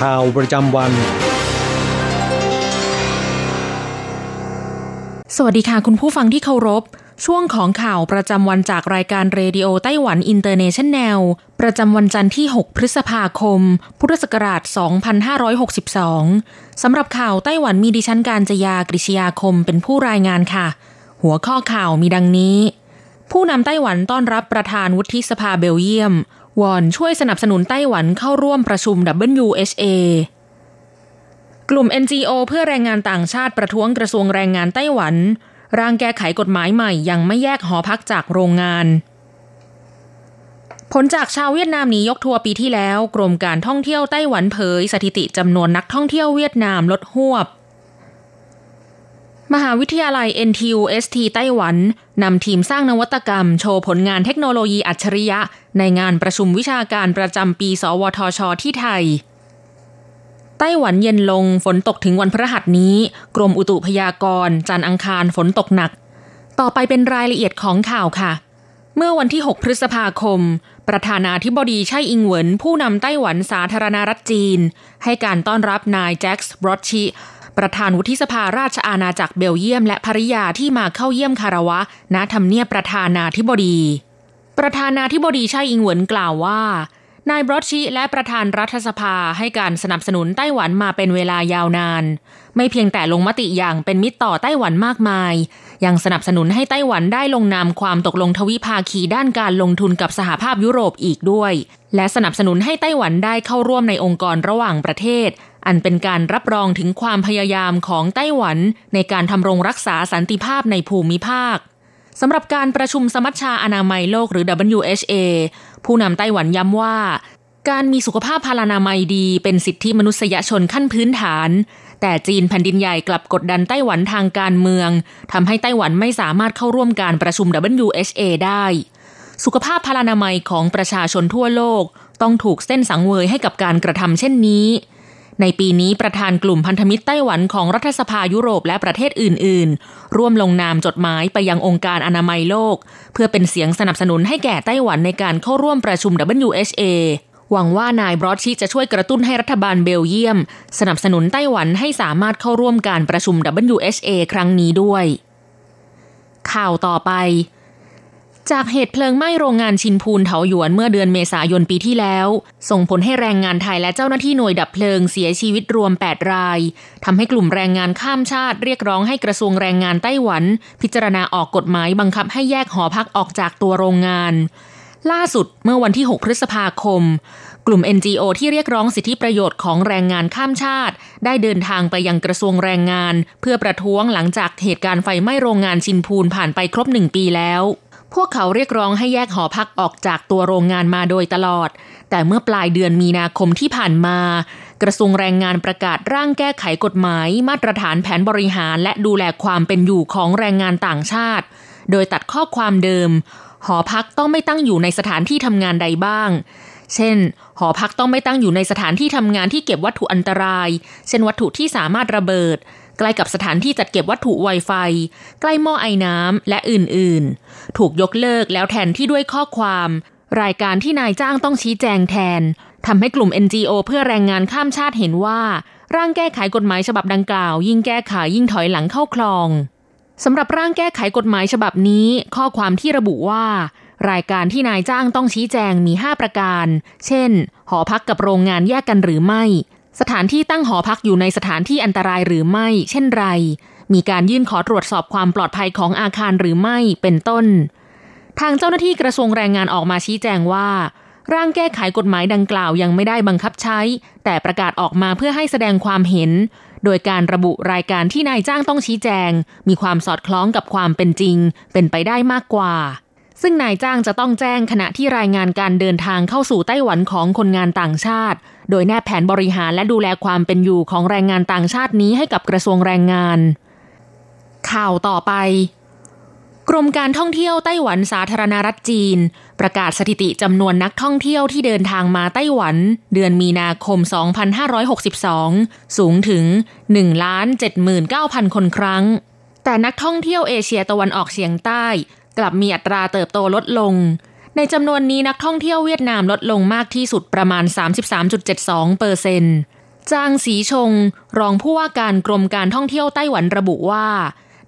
ข่าวประจำวัน สวัสดีค่ะคุณผู้ฟังที่เคารพ ช่วงของข่าวประจำวันจากรายการเรดิโอไต้หวันอินเตอร์เนชันแนล ประจำวันจันทร์ที่ 6 พฤษภาคม พุทธศักราช 2562 สำหรับข่าวไต้หวันมีดิฉันการจยากริชยาคมเป็นผู้รายงานค่ะ หัวข้อข่าวมีดังนี้ ผู้นำไต้หวันต้อนรับประธานวุฒิสภาเบลเยียม วอนช่วยสนับสนุนไต้หวันเข้าร่วมประชุม WHA กลุ่ม NGO เพื่อแรงงานต่างชาติประท้วงกระทรวงแรงงานไต้หวัน ร่างแก้ไขกฎหมายใหม่ยังไม่แยกหอพักจากโรงงาน ผลจากชาวเวียดนามหนียกทัวร์ปีที่แล้ว กรมการท่องเที่ยวไต้หวันเผย สถิติจำนวนนักท่องเที่ยวเวียดนามลดหวบ มหาวิทยาลัย NTUST ไต้หวัน นำทีมสร้างนวัตกรรม โชว์ผลงานเทคโนโลยีอัจฉริยะ ในงานประชุมวิชาการประจำปี สวทช ที่ไทย ไต้หวันเย็นลงฝนตกถึงวันพฤหัสนี้ กรมอุตุพยากรณ์ จันอังคารฝนตกหนัก ต่อไปเป็นรายละเอียดของข่าวค่ะ เมื่อวันที่ 6 พฤษภาคม ประธานาธิบดีไช่อิงเหวินผู้นำไต้หวันสาธารณรัฐจีน ให้การต้อนรับนายแจ็คส์บรอดชิ ประธานวุฒิสภาราชอาณาจักรเบลเยียมและภริยาที่มาเข้าเยี่ยมคารวะ ณทำเนียบประธานาธิบดี ประธานาธิบดีช่อิงเหวินกล่าวว่านายบรอดชิและประธานรัฐสภาให้การสนับสนุนไต้หวันมาเป็นเวลายาวนาน ไม่เพียงแต่ลงมติอย่างเป็นมิตรต่อไต้หวันมากมาย ยังสนับสนุนให้ไต้หวันได้ลงนามความตกลงทวิภาคีด้านการลงทุนกับสหภาพยุโรปอีกด้วย และสนับสนุนให้ไต้หวันได้เข้าร่วมในองค์กรระหว่างประเทศ อันเป็นการรับรองถึงความพยายามของไต้หวันในการทำรงรักษาสันติภาพในภูมิภาคสำหรับการประชุมสมัชชาอนามัยโลกหรือ WHA ผู้นำไต้หวันย้ำว่า การมีสุขภาพพลานามัยดีเป็นสิทธิมนุษยชนขั้นพื้นฐาน แต่จีนแผ่นดินใหญ่กลับกดดันไต้หวันทางการเมืองทำให้ไต้หวันไม่สามารถเข้าร่วมการประชุม WHA ได้ สุขภาพพลานามัยของประชาชนทั่วโลก ต้องถูกเส้นสังเวยให้กับการกระทำเช่นนี้ ในปีนี้ประธานกลุ่มพันธมิตรไต้หวันของรัฐสภายุโรปและประเทศอื่น ๆ ร่วมลงนามจดหมายไปยังองค์การอนามัยโลก เพื่อเป็นเสียงสนับสนุนให้แก่ไต้หวันในการเข้าร่วมประชุม WHA หวังว่านายบรอดชิจะช่วยกระตุ้นให้รัฐบาลเบลเยียม สนับสนุนไต้หวันให้สามารถเข้าร่วมการประชุม WHA ครั้งนี้ด้วย ข่าวต่อไป จากเหตุเพลิงไหม้โรงงานชินพูนเถาหยวนเมื่อเดือนเมษายนปีที่แล้ว ส่งผลให้แรงงานไทยและเจ้าหน้าที่หน่วยดับเพลิงเสียชีวิตรวม 8 รายทำให้กลุ่มแรงงานข้ามชาติเรียกร้องให้กระทรวงแรงงานไต้หวัน พิจารณาออกกฎหมายบังคับให้แยกหอพักออกจากตัวโรงงาน ล่าสุดเมื่อวันที่ 6 พฤษภาคม กลุ่ม NGO ที่เรียกร้องสิทธิประโยชน์ของแรงงานข้ามชาติ ได้เดินทางไปยังกระทรวงแรงงาน เพื่อประท้วงหลังจากเหตุการณ์ไฟไหม้โรงงานชินพูนผ่านไปครบหนึ่งปีแล้ว พวกเขาเรียกร้องให้แยกหอพักออกจากตัวโรงงานมาโดยตลอด แต่เมื่อปลายเดือนมีนาคมที่ผ่านมา กระทรวงแรงงานประกาศร่างแก้ไขกฎหมาย มาตรฐานแผนบริหารและดูแลความเป็นอยู่ของแรงงานต่างชาติ โดยตัดข้อความเดิม หอพักต้องไม่ตั้งอยู่ในสถานที่ทำงานใดบ้าง เช่น หอพักต้องไม่ตั้งอยู่ในสถานที่ทำงานที่เก็บวัตถุอันตราย เช่นวัตถุที่สามารถระเบิด ใกล้กับสถานที่จัดเก็บวัตถุไวไฟ ใกล้หม้อไอ้น้ำและอื่นๆ ถูกยกเลิกแล้วแทนที่ด้วยข้อความ รายการที่นายจ้างต้องชี้แจงแทนทำให้กลุ่ม NGO เพื่อแรงงานข้ามชาติเห็นว่า ร่างแก้ไขกฎหมายฉบับดังกล่าว ยิ่งแก้ไขยิ่งถอยหลังเข้าคลองสำหรับร่างแก้ไขกฎหมายฉบับนี้ ข้อความที่ระบุว่า รายการที่นายจ้างต้องชี้แจงมี 5 ประการ เช่น หอพักกับโรงงานแยกกันหรือไม่ สถานที่ตั้งหอพักอยู่ในสถานที่อันตรายหรือไม่ เช่นไร มีการยื่นขอตรวจสอบความปลอดภัยของอาคารหรือไม่ เป็นต้น ทางเจ้าหน้าที่กระทรวงแรงงานออกมาชี้แจงว่า ร่างแก้ไขกฎหมายดังกล่าวยังไม่ได้บังคับใช้ แต่ประกาศออกมาเพื่อให้แสดงความเห็น โดยการระบุรายการที่นายจ้างต้องชี้แจง มีความสอดคล้องกับความเป็นจริง เป็นไปได้มากกว่า ซึ่งนายจ้างจะต้องแจ้งขณะที่รายงานการเดินทางเข้าสู่ไต้หวันของคนงานต่างชาติ โดยแนบแผนบริหารและดูแลความเป็นอยู่ของแรงงานต่างชาตินี้ให้กับกระทรวงแรงงาน ข่าวต่อไป กรมการท่องเที่ยวไต้หวันสาธารณรัฐจีน ประกาศสถิติจำนวนนักท่องเที่ยวที่เดินทางมาไต้หวัน เดือนมีนาคม 2562 สูงถึง 1,79,000 คนครั้งแต่นักท่องเที่ยวเอเชียตะวันออกเฉียงใต้ กลับมีอัตราเติบโตลดลง ในจำนวนนี้นักท่องเที่ยวเวียดนามลดลงมากที่สุดประมาณ 33.72เปอร์เซ็นต์จางสีชง รองผู้ว่าการกรมการท่องเที่ยวไต้หวันระบุว่า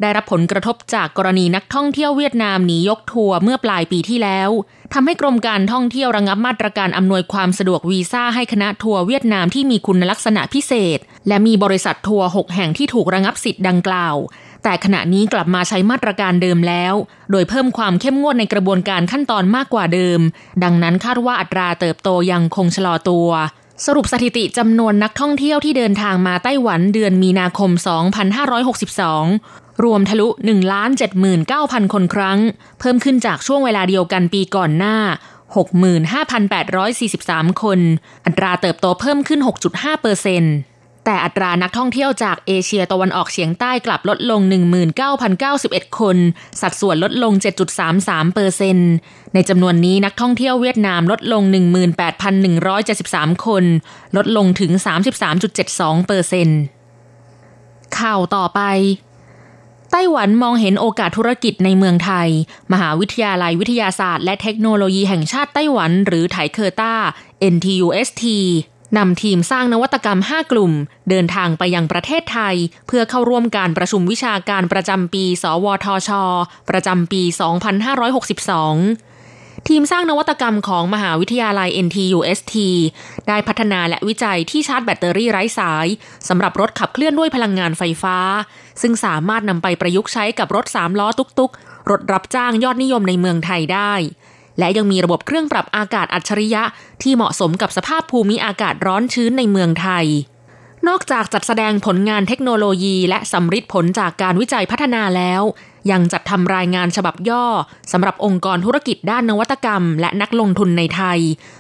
ได้รับผลกระทบจากกรณีนักท่องเที่ยวเวียดนามหนียกทัวร์เมื่อปลายปีที่แล้วทำให้กรมการท่องเที่ยวระงับมาตรการอำนวยความสะดวกวีซ่าให้คณะทัวร์เวียดนามที่มีคุณลักษณะพิเศษ และมีบริษัททัวร์6แห่งที่ถูกระงับสิทธิ์ดังกล่าว แต่ขณะนี้กลับมาใช้มาตรการเดิมแล้ว โดยเพิ่มความเข้มงวดในกระบวนการขั้นตอนมากกว่าเดิม ดังนั้นคาดว่าอัตราเติบโตยังคงชะลอตัว สรุปสถิติจำนวนนักท่องเที่ยวที่เดินทางมาไต้หวันเดือนมีนาคม 2562 รวมทะลุ 1 79,000 คนครั้ง เพิ่มขึ้นจากช่วงเวลาเดียวกันปีก่อนหน้า65,843 คน อัตราเติบโตเพิ่มขึ้น 6.5เปอร์เซ็นต์ แต่อัตรานักท่องเที่ยวจากเอเชียตะวันออกเฉียงใต้กลับลดลง 19,091 คน สัดส่วนลดลง 7.33เปอร์เซ็นต์ในจำนวนนี้นักท่องเที่ยวเวียดนามลดลง 18,173 คน ลดลงถึง 33.72เปอร์เซ็นต์ข่าวต่อไปไต้หวันมองเห็นโอกาสธุรกิจในเมืองไทย มหาวิทยาลัยวิทยาศาสตร์และเทคโนโลยีแห่งชาติไต้หวัน หรือไถเคอร์ต้า NTUST นำทีมสร้างนวัตกรรม 5 กลุ่ม เดินทางไปยังประเทศไทย เพื่อเข้าร่วมการประชุมวิชาการประจำปี สวทช ประจำปี 2562 ทีมสร้างนวัตกรรมของมหาวิทยาลัย NTUST ได้พัฒนาและวิจัยที่ชาร์จแบตเตอรี่ไร้สายสำหรับรถขับเคลื่อนด้วยพลังงานไฟฟ้า ซึ่งสามารถนำไปประยุกต์ใช้กับรถสามล้อตุกๆ รถรับจ้างยอดนิยมในเมืองไทยได้ และยังมีระบบเครื่องปรับอากาศอัจฉริยะที่เหมาะสมกับสภาพภูมิอากาศร้อนชื้นในเมืองไทย นอกจากจัดแสดงผลงานเทคโนโลยี และสำริดผลจากการวิจัยพัฒนาแล้ว ยังจัดทำรายงานฉบับย่อสำหรับองค์กรธุรกิจด้านนวัตกรรม และนักลงทุนในไทย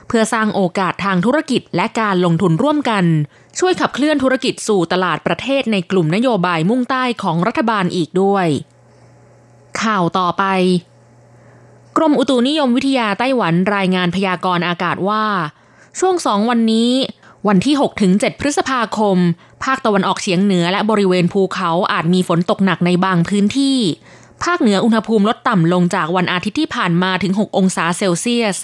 เพื่อสร้างโอกาสทางธุรกิจและการลงทุนร่วมกัน ช่วยขับเคลื่อนธุรกิจสู่ตลาดประเทศในกลุ่มนโยบายมุ่งใต้ของรัฐบาลอีกด้วย ข่าวต่อไป กรมอุตุนิยมวิทยาไต้หวันรายงานพยากรณ์อากาศว่า ช่วงสองวันนี้ วันที่ 6 ถึง 7 พฤษภาคม ภาคตะวันออกเฉียงเหนือและบริเวณภูเขาอาจมีฝนตกหนักในบางพื้นที่ ภาคเหนืออุณหภูมิลดต่ำลงจากวันอาทิตย์ที่ผ่านมาถึง 6 องศาเซลเซียส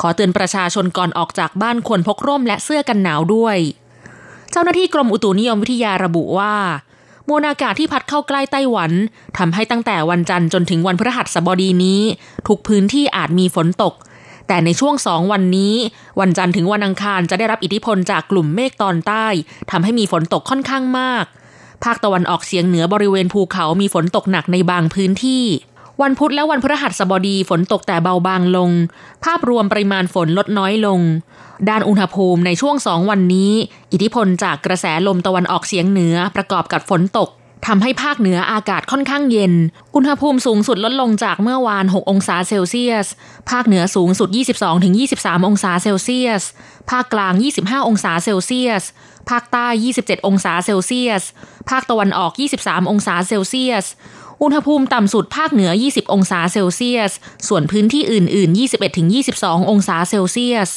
ขอเตือนประชาชนก่อนออกจากบ้านควรพกร่มและเสื้อกันหนาวด้วย เจ้าหน้าที่กรมอุตุนิยมวิทยาระบุว่า มวลอากาศที่พัดเข้าใกล้ไต้หวันทำให้ตั้งแต่วันจันทร์จนถึงวันพฤหัสบดีนี้ ทุกพื้นที่อาจมีฝนตก แต่ในช่วงสองวันนี้ วันจันทร์ถึงวันอังคารจะได้รับอิทธิพลจากกลุ่มเมฆตอนใต้ทำให้มีฝนตกค่อนข้างมาก ภาคตะวันออกเฉียงเหนือบริเวณภูเขามีฝนตกหนักในบางพื้นที่ วันพุธและวันพฤหัสบดีฝนตกแต่เบาบางลง ภาพรวมปริมาณฝนลดน้อยลง ด้านอุณหภูมิในช่วงสองวันนี้ อิทธิพลจากกระแสลมตะวันออกเฉียงเหนือประกอบกับฝนตกทำให้ภาคเหนืออากาศค่อนข้างเย็น อุณหภูมิสูงสุดลดลงจากเมื่อวาน 6 องศาเซลเซียส ภาคเหนือสูงสุด 22-23 องศาเซลเซียส ภาคกลาง 25 องศาเซลเซียส ภาคใต้ 27 องศาเซลเซียส ภาคตะวันออก 23 องศาเซลเซียส อุณหภูมิต่ำสุดภาคเหนือ 20 องศาเซลเซียส ส่วนพื้นที่อื่น ๆ 21-22 องศาเซลเซียส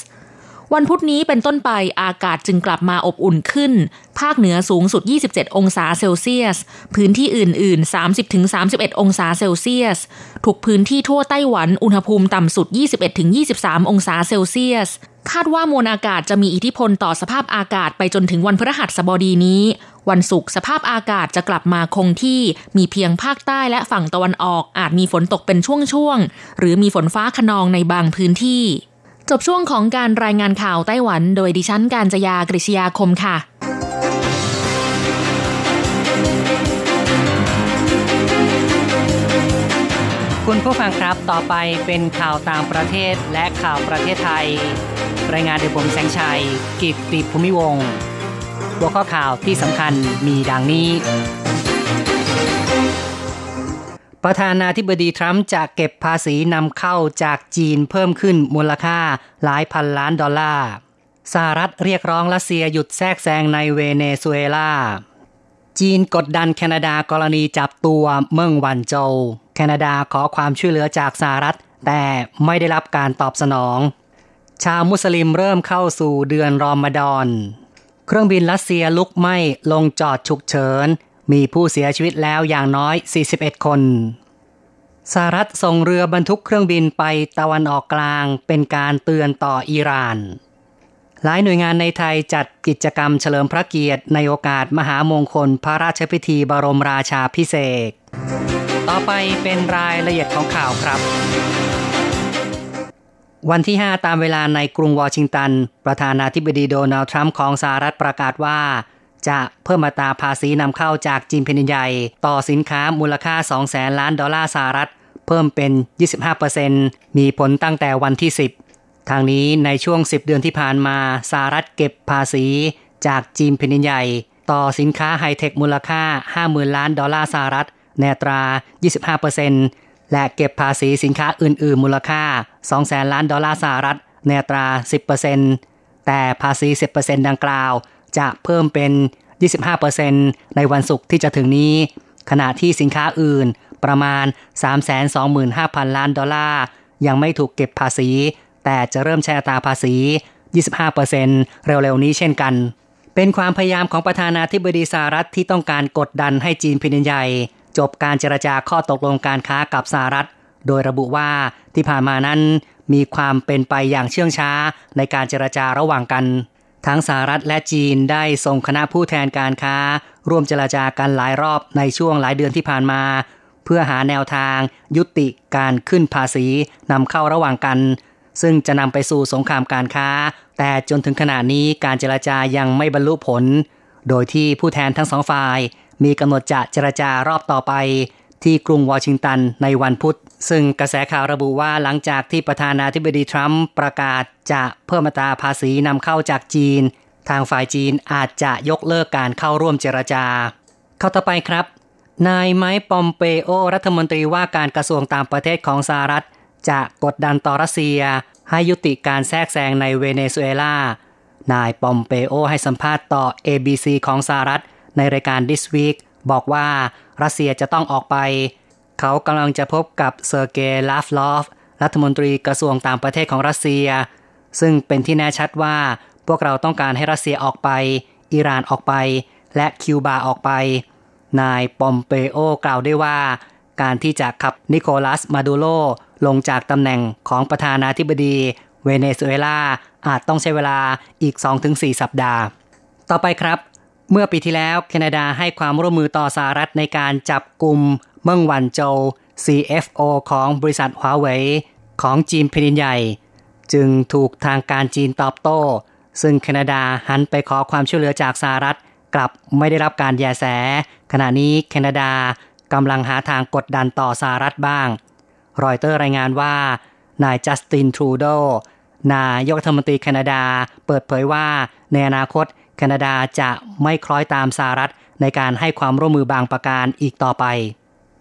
วันพุธนี้เป็นต้นไปอากาศจึงกลับมาอบอุ่นขึ้น ภาคเหนือสูงสุด 27 องศาเซลเซียส พื้นที่อื่น ๆ 30-31 องศาเซลเซียส ทุกพื้นที่ทั่วไต้หวันอุณหภูมิต่ำสุด 21-23 องศาเซลเซียส คาดว่ามวลอากาศจะมีอิทธิพลต่อสภาพอากาศไปจนถึงวันพฤหัสบดีนี้ วันศุกร์สภาพอากาศจะกลับมาคงที่มีเพียงภาคใต้และฝั่งตะวันออกอาจมีฝนตกเป็นช่วงๆ หรือมีฝนฟ้าขนองในบางพื้นที่ จบช่วงของการรายงานข่าวไต้หวัน โดยดิฉันการจยากริชยาคมค่ะคุณผู้ฟังครับ ต่อไปเป็นข่าวต่างประเทศและข่าวประเทศไทย รายงานโดยผมแสงชัย กิตติภูมิวงศ์ หัวข้อข่าวที่สำคัญมีดังนี้ ประธานาธิบดีทรัมป์จะเก็บภาษีนำเข้าจากจีนเพิ่มขึ้นมูลค่าหลายพันล้านดอลลาร์สหรัฐเรียกร้องรัสเซียหยุดแทรกแซงในเวเนซุเอลา จีนกดดันแคนาดากรณีจับตัวเมืองวันโจวแคนาดาขอความช่วยเหลือจากสหรัฐ แต่ไม่ได้รับการตอบสนอง ชาวมุสลิมเริ่มเข้าสู่เดือนรอมฎอน เครื่องบินรัสเซียลุกไหม้ลงจอดฉุกเฉิน มีผู้เสียชีวิตแล้วอย่างน้อย 41 คนสหรัฐส่งเรือบรรทุกเครื่องบินไปตะวันออกกลางเป็นการเตือนต่ออิหร่าน หลายหน่วยงานในไทยจัดกิจกรรมเฉลิมพระเกียรติในโอกาสมหามงคลพระราชพิธีบรมราชาพิเศษ ต่อไปเป็นรายละเอียดของข่าวครับ วันที่ 5 ตามเวลาในกรุงวอชิงตัน ประธานาธิบดีโดนัลด์ทรัมป์ของสหรัฐประกาศว่า จะเพิ่มอัตราภาษีนำเข้าจากจีนแผ่นใหญ่ต่อสินค้ามูลค่า 2 แสนล้านดอลลาร์สหรัฐ เพิ่มเป็น 25%มีผลตั้งแต่วันที่ 10 ทั้งนี้ในช่วง 10 เดือนที่ผ่านมาสหรัฐเก็บภาษีจากจีนแผ่นใหญ่ ต่อสินค้าไฮเทคมูลค่า 50,000 ล้านดอลลาร์สหรัฐในอัตรา 25% และเก็บภาษีสินค้าอื่น ๆ มูลค่า 2 แสนล้านดอลลาร์สหรัฐในอัตรา 10%แต่ภาษี 10%ดังกล่าว จะเพิ่มเป็น 25%ในวันศุกร์ที่จะถึงนี้ ขณะที่สินค้าอื่นประมาณ 325,000 ล้านดอลลาร์ ยังไม่ถูกเก็บภาษี แต่จะเริ่มใช้อัตราภาษี 25%เร็วๆนี้เช่นกัน เป็นความพยายามของประธานาธิบดีสหรัฐที่ต้องการกดดันให้จีนแผ่นใหญ่ จบการเจรจาข้อตกลงการค้ากับสหรัฐ โดยระบุว่าที่ผ่านมานั้นมีความเป็นไปอย่างเชื่องช้าในการเจรจาระหว่างกัน ทั้งสหรัฐและจีนได้ส่งคณะผู้แทนการค้า ร่วมเจรจากันหลายรอบในช่วงหลายเดือนที่ผ่านมา เพื่อหาแนวทางยุติการขึ้นภาษีนำเข้าระหว่างกัน ซึ่งจะนำไปสู่สงครามการค้า แต่จนถึงขณะนี้การเจรจายังไม่บรรลุผล โดยที่ผู้แทนทั้งสองฝ่าย มีกำหนดจะเจรจารอบต่อไป ที่กรุงวอชิงตันในวันพุธ ซึ่งกระแสข่าวระบุว่าหลังจากที่ประธานาธิบดีทรัมป์ประกาศจะเพิ่มมาตราภาษีนำเข้าจากจีน ทางฝ่ายจีนอาจจะยกเลิกการเข้าร่วมเจรจา เข้าต่อไปครับ นายไมค์ปอมเปโอรัฐมนตรีว่าการกระทรวงต่างประเทศของสหรัฐ จะกดดันต่อรัสเซีย ให้ยุติการแทรกแซงในเวเนซุเอลานายปอมเปโอให้สัมภาษณ์ต่อ ABC ของสหรัฐ ในรายการ This Week บอกว่ารัสเซียจะต้องออกไป เขากำลังจะพบกับเซอร์เกย์ลาฟรอฟรัฐมนตรีกระทรวงต่างประเทศของรัสเซีย ซึ่งเป็นที่แน่ชัดว่าพวกเราต้องการให้รัสเซียออกไป อิหร่านออกไป และคิวบาออกไป นายปอมเปโอกล่าวได้ว่า การที่จะขับนิโคลัสมาดูโรลงจากตำแหน่งของประธานาธิบดีเวเนซุเอลาอาจต้องใช้เวลาอีก 2-4 สัปดาห์ ต่อไปครับ เมื่อปีที่แล้วแคนาดาให้ความร่วมมือต่อสหรัฐในการจับกลุ่มเมืองหวันโจ CFO ของบริษัทฮวาเว่ยของจีนแผ่นดินใหญ่ จึงถูกทางการจีนตอบโต้ ซึ่งแคนาดาหันไปขอความช่วยเหลือจากสหรัฐ กลับไม่ได้รับการแยแส ขณะนี้แคนาดากำลังหาทางกดดันต่อสหรัฐบ้าง รอยเตอร์รายงานว่า นายจัสตินทรูโดนายกรัฐมนตรีแคนาดาเปิดเผยว่าในอนาคต แคนาดาจะไม่คล้อยตามสหรัฐในการให้ความร่วมมือบางประการอีกต่อไป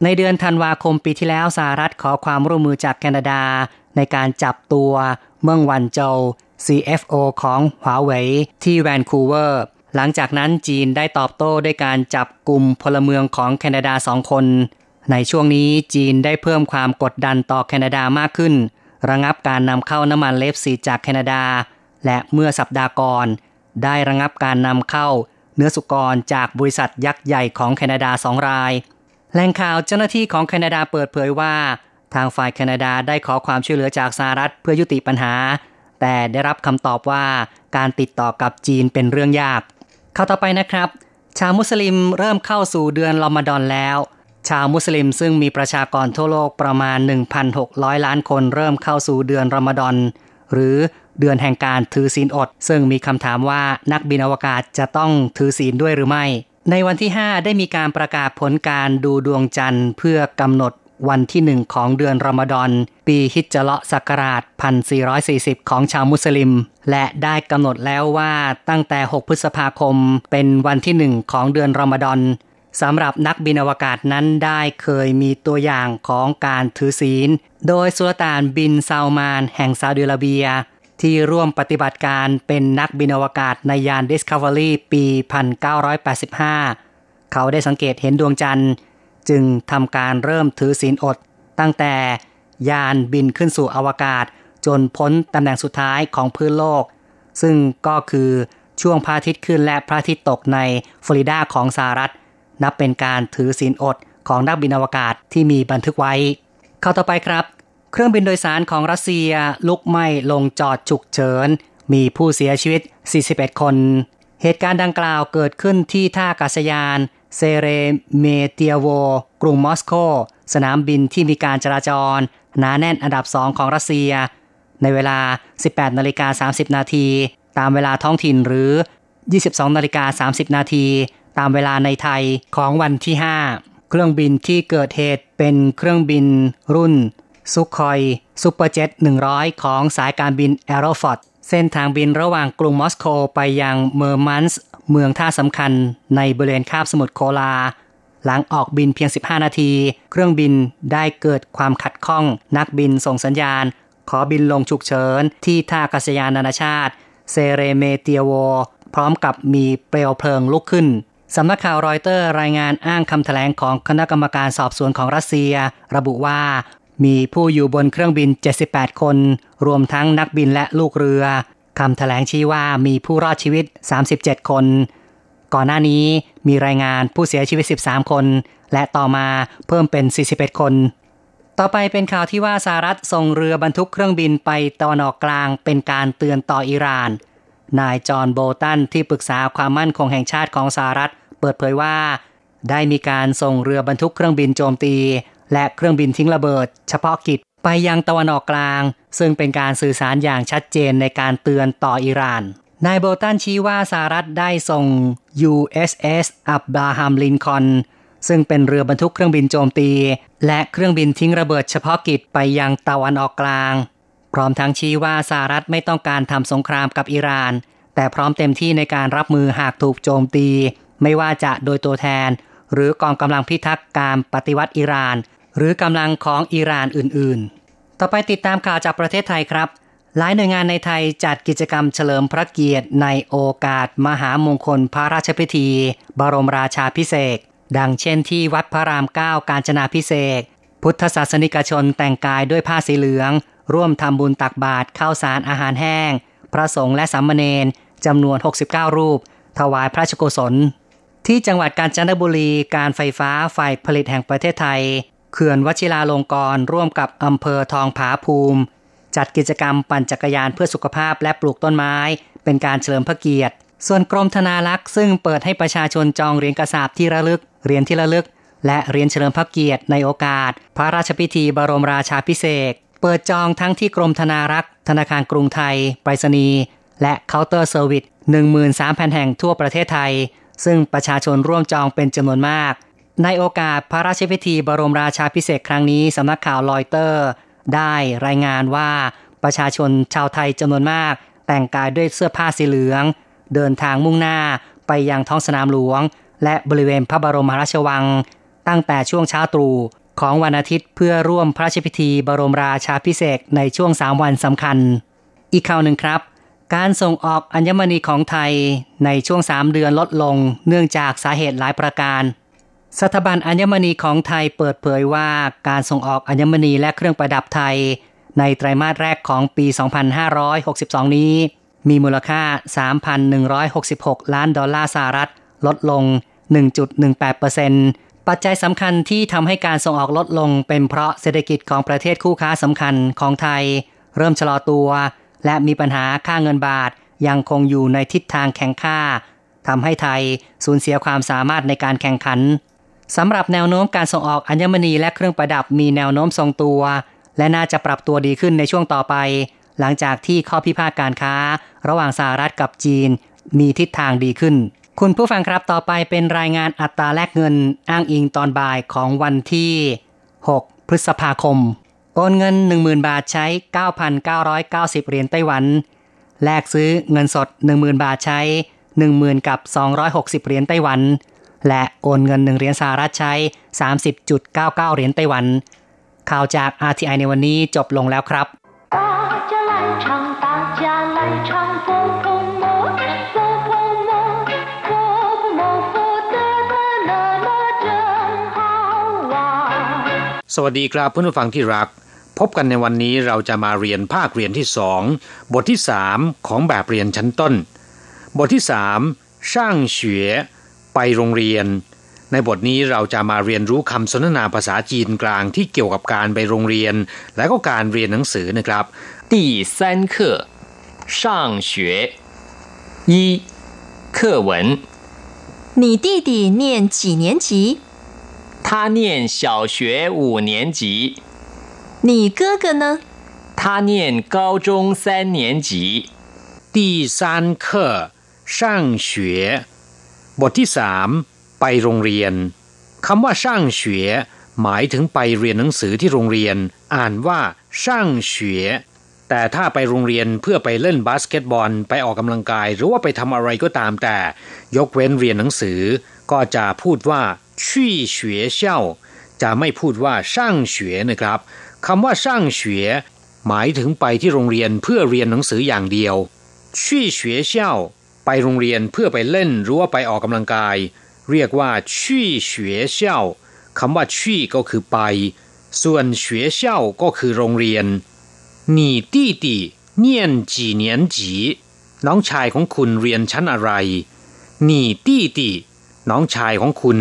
ในเดือนธันวาคมปีที่แล้วสหรัฐขอความร่วมมือจากแคนาดา ในการจับตัวเมืองวันโจว CFO ของหวาเว่ยที่แวนคูเวอร์ หลังจากนั้นจีนได้ตอบโต้ด้วยการจับกลุ่มพลเมืองของแคนาดาสองคน ในช่วงนี้จีนได้เพิ่มความกดดันต่อแคนาดามากขึ้น ระงับการนำเข้าน้ำมันเลฟซีจากแคนาดา และเมื่อสัปดาห์ก่อน ได้ระงับการนำเข้า เนื้อสุกรจากบริษัทยักษ์ใหญ่ของแคนาดาสองราย แหล่งข่าวเจ้าหน้าที่ของแคนาดาเปิดเผยว่า ทางฝ่ายแคนาดาได้ขอความช่วยเหลือจากสหรัฐเพื่อยุติปัญหา แต่ได้รับคำตอบว่าการติดต่อกับจีนเป็นเรื่องยาก เข้าต่อไปนะครับ ชาวมุสลิมเริ่มเข้าสู่เดือนรอมฎอนแล้วชาวมุสลิมซึ่งมีประชากรทั่วโลกประมาณ 1,600 ล้านคนเริ่มเข้าสู่เดือนรอมฎอน หรือเดือนแห่งการถือศีลอด ซึ่งมีคำถามว่านักบินอวกาศจะต้องถือศีลด้วยหรือไม่ ในวันที่ 5 ได้มีการประกาศผลการดูดวงจันทร์ เพื่อกำหนดวันที่หนึ่งของเดือนรอมฎอน ปีฮิจจละศักราช 1440 ของชาวมุสลิม และได้กำหนดแล้วว่าตั้งแต่ 6 พฤษภาคม เป็นวันที่หนึ่งของเดือนรอมฎอน สำหรับนักบินอวกาศนั้นได้เคยมีตัวอย่างของการถือศีล โดยสุลต่านบินซาวมาน แห่งซาอุดิอาระเบีย ที่ร่วมปฏิบัติการเป็นนักบินอวกาศในยาน Discovery ปี 1985 เขาได้สังเกตเห็นดวงจันทร์ จึงทำการเริ่มถือศีลอด ตั้งแต่ยานบินขึ้นสู่อวกาศ จนพ้นตำแหน่งสุดท้ายของพื้นโลก ซึ่งก็คือช่วงพระอาทิตย์ขึ้นและพระอาทิตย์ตกในฟลอริดาของสหรัฐ นับเป็นการถือศีลอดของนักบินอวกาศที่มีบันทึกไว้ เข้าต่อไปครับ เครื่องบินโดยสารของรัสเซียลุกไหม้ลงจอดฉุกเฉิน มีผู้เสียชีวิต 41 คน เหตุการณ์ดังกล่าวเกิดขึ้นที่ท่าอากาศยาน เซเรเมเตียโว กรุงมอสโก สนามบินที่มีการจราจรหนาแน่นอันดับสองของรัสเซีย ในเวลา 18นาฬิกา30 นาที ตามเวลาท้องถิ่นหรือ 22นาฬิกา30 นาที ตามเวลาในไทยของวันที่ 5 เครื่องบินที่เกิดเหตุเป็นเครื่องบินรุ่นซุคอยซูเปอร์เจ็ต100 ของสายการบินแอโรฟลอตเส้นทางบินระหว่างกรุงมอสโกไปยังเมอร์มันสก์เมืองท่าสำคัญในบริเวณคาบสมุทรโคลา หลังออกบินเพียง 15 นาที เครื่องบินได้เกิดความขัดข้อง นักบินส่งสัญญาณ ขอบินลงฉุกเฉิน ที่ท่าอากาศยานนานาชาติ เซเรเมเตียโว พร้อมกับมีเปลวเพลิงลุกขึ้น สำนักข่าวรอยเตอร์รายงานอ้างคำแถลงของคณะกรรมการสอบสวนของรัสเซีย ระบุว่า มีผู้อยู่บนเครื่องบิน 78 คน รวมทั้งนักบินและลูกเรือคำแถลงชี้ว่ามีผู้รอดชีวิต 37 คน ก่อนหน้านี้มีรายงานผู้เสียชีวิต 13 คน และต่อมาเพิ่มเป็น 41 คน ต่อไปเป็นข่าวที่ว่าสหรัฐส่งเรือบรรทุกเครื่องบินไปตะวันออกกลางเป็นการเตือนต่ออิหร่าน นายจอห์นโบตันที่ปรึกษาความมั่นคงแห่งชาติของสหรัฐ เปิดเผยว่า ได้มีการส่งเรือบรรทุกเครื่องบินโจมตี และเครื่องบินทิ้งระเบิด เฉพาะกิจไปยังตะวันออกกลาง ซึ่งเป็นการสื่อสารอย่างชัดเจนในการเตือนต่ออิหร่านนายโบตันชี้ว่าสหรัฐได้ส่ง USS อับบราฮัมลินคอนซึ่งเป็นเรือบรรทุกเครื่องบินโจมตี และเครื่องบินทิ้งระเบิดเฉพาะกิจไปยังตะวันออกกลาง พร้อมทั้งชี้ว่าสหรัฐไม่ต้องการทำสงครามกับอิหร่าน แต่พร้อมเต็มที่ในการรับมือหากถูกโจมตี ไม่ว่าจะโดยตัวแทน หรือกองกำลังพิทักษ์การปฏิวัติอิหร่าน หรือกำลังของอิหร่านอื่นๆ ต่อไปติดตามข่าวจากประเทศไทยครับ หลายหน่วยงานในไทยจัดกิจกรรมเฉลิมพระเกียรติในโอกาส มหามงคลพระราชพิธี บรมราชาพิเศษดังเช่นที่วัดพระรามเก้าการจนาพิเศษพุทธศาสนิกชนแต่งกายด้วยผ้าสีเหลือง ร่วมทำบุญตักบาตรข้าวสารอาหารแห้ง พระสงฆ์และสามเณรจำนวน 69 รูป ถวายพระชกุศล ที่จังหวัดกาญจนบุรีการไฟฟ้าฝ่ายผลิตแห่งประเทศไทย เขื่อนวชิราลงกรณ์ร่วมกับอำเภอทองผาภูมิ จัดกิจกรรมปั่นจักรยานเพื่อสุขภาพและปลูกต้นไม้ เป็นการเฉลิมพระเกียรติ ส่วนกรมธนารักษ์ซึ่งเปิดให้ประชาชนจองเหรียญกระสาบที่ระลึกเหรียญที่ระลึก และเหรียญเฉลิมพระเกียรติในโอกาส พระราชพิธีบรมราชาภิเษกเปิดจองทั้งที่กรมธนารักษ์ธนาคารกรุงไทยไปรษณีย์และเคาน์เตอร์เซอร์วิส13,000 แห่งทั่วประเทศไทย ซึ่งประชาชนร่วมจองเป็นจำนวนมาก ในโอกาสพระราชพิธีบรมราชาภิเษกครั้งนี้สำนักข่าวรอยเตอร์ ได้รายงานว่าประชาชนชาวไทยจำนวนมาก แต่งกายด้วยเสื้อผ้าสีเหลือง เดินทางมุ่งหน้าไปยังท้องสนามหลวง และบริเวณพระบรมราชวัง ตั้งแต่ช่วงเช้าตรู่ของวันอาทิตย์เพื่อร่วมพระราชพิธีบรมราชาพิเศษในช่วงสามวันสำคัญ อีกข่าวหนึ่งครับ การส่งออกอัญมณีของไทยในช่วง 3 เดือนลดลงเนื่องจากสาเหตุหลายประการ สถาบันอัญมณีของไทยเปิดเผยว่าการส่งออกอัญมณีและเครื่องประดับไทย ในไตรมาสแรกของปี 2562 นี้ มีมูลค่า 3,166 ล้านดอลลาร์สหรัฐ ลดลง 1.18%ปัจจัยสำคัญที่ทำให้การส่งออกลดลงเป็นเพราะเศรษฐกิจของประเทศคู่ค้าสำคัญของไทย เริ่มชะลอตัว และมีปัญหาค่าเงินบาทยังคงอยู่ในทิศทางแข่งค่าทำให้ไทยสูญเสียความสามารถในการแข่งขันสำหรับแนวโน้มการส่งออกอัญมณีและเครื่องประดับมีแนวโน้มทรงตัว และน่าจะปรับตัวดีขึ้นในช่วงต่อไป หลังจากที่ข้อพิพาทการค้า ระหว่างสหรัฐกับจีน มีทิศทางดีขึ้น คุณผู้ฟังครับต่อไปเป็นรายงานอัตราแลกเงิน อ้างอิงตอนบ่ายของวันที่ 6 พฤษภาคม โอนเงิน 10,000 บาทใช้ 9,990 เหรียญไต้หวัน แลกซื้อเงินสด 10,000 บาทใช้ 10,000 กับ 260 เหรียญไต้หวัน และโอนเงิน 1 เหรียญสหรัฐใช้ 30.99 เหรียญไต้หวัน ข่าวจาก RTI ในวันนี้จบลงแล้วครับ สวัสดีครับเพื่อนผู้ฟังที่รัก พบกันในวันนี้เราจะมาเรียนภาคเรียนที่สองบทที่สามของแบบเรียนชั้นต้น บทที่สามช่างเฉวไปโรงเรียน ในบทนี้เราจะมาเรียนรู้คำสนทนาภาษาจีนกลางที่เกี่ยวกับการไปโรงเรียน และก็การเรียนหนังสือนะครับ第三课上学一课文你弟弟念几年级 他念小学五年级，你哥哥呢？他念高中三年级。第三课上学บทที่สามไปโรงเรียนคำว่าช่างเฉวหมายถึงไปเรียนหนังสือที่โรงเรียน อ่านว่าช่างเฉวแต่ถ้าไปโรงเรียนเพื่อไปเล่นบาสเกตบอลไปออกกำลังกาย หรือว่าไปทำอะไรก็ตามแต่ ยกเว้นเรียนหนังสือ ก็จะพูดว่าชี่学校จะไม่พูดว่าช่างเฉวนะครับคำว่าช่างเฉวหมายถึงไปที่โรงเรียนเพื่อเรียนหนังสืออย่างเดียวชี่学校ไปโรงเรียนเพื่อไปเล่นหรือว่าไปออกกำลังกาย เรียกว่าชี่学校คำว่าชี่ก็คือไป ส่วน学校ก็คือโรงเรียน你弟弟念几年级น้องชายของคุณเรียนชั้นอะไร你弟弟 น้องชายของคุณ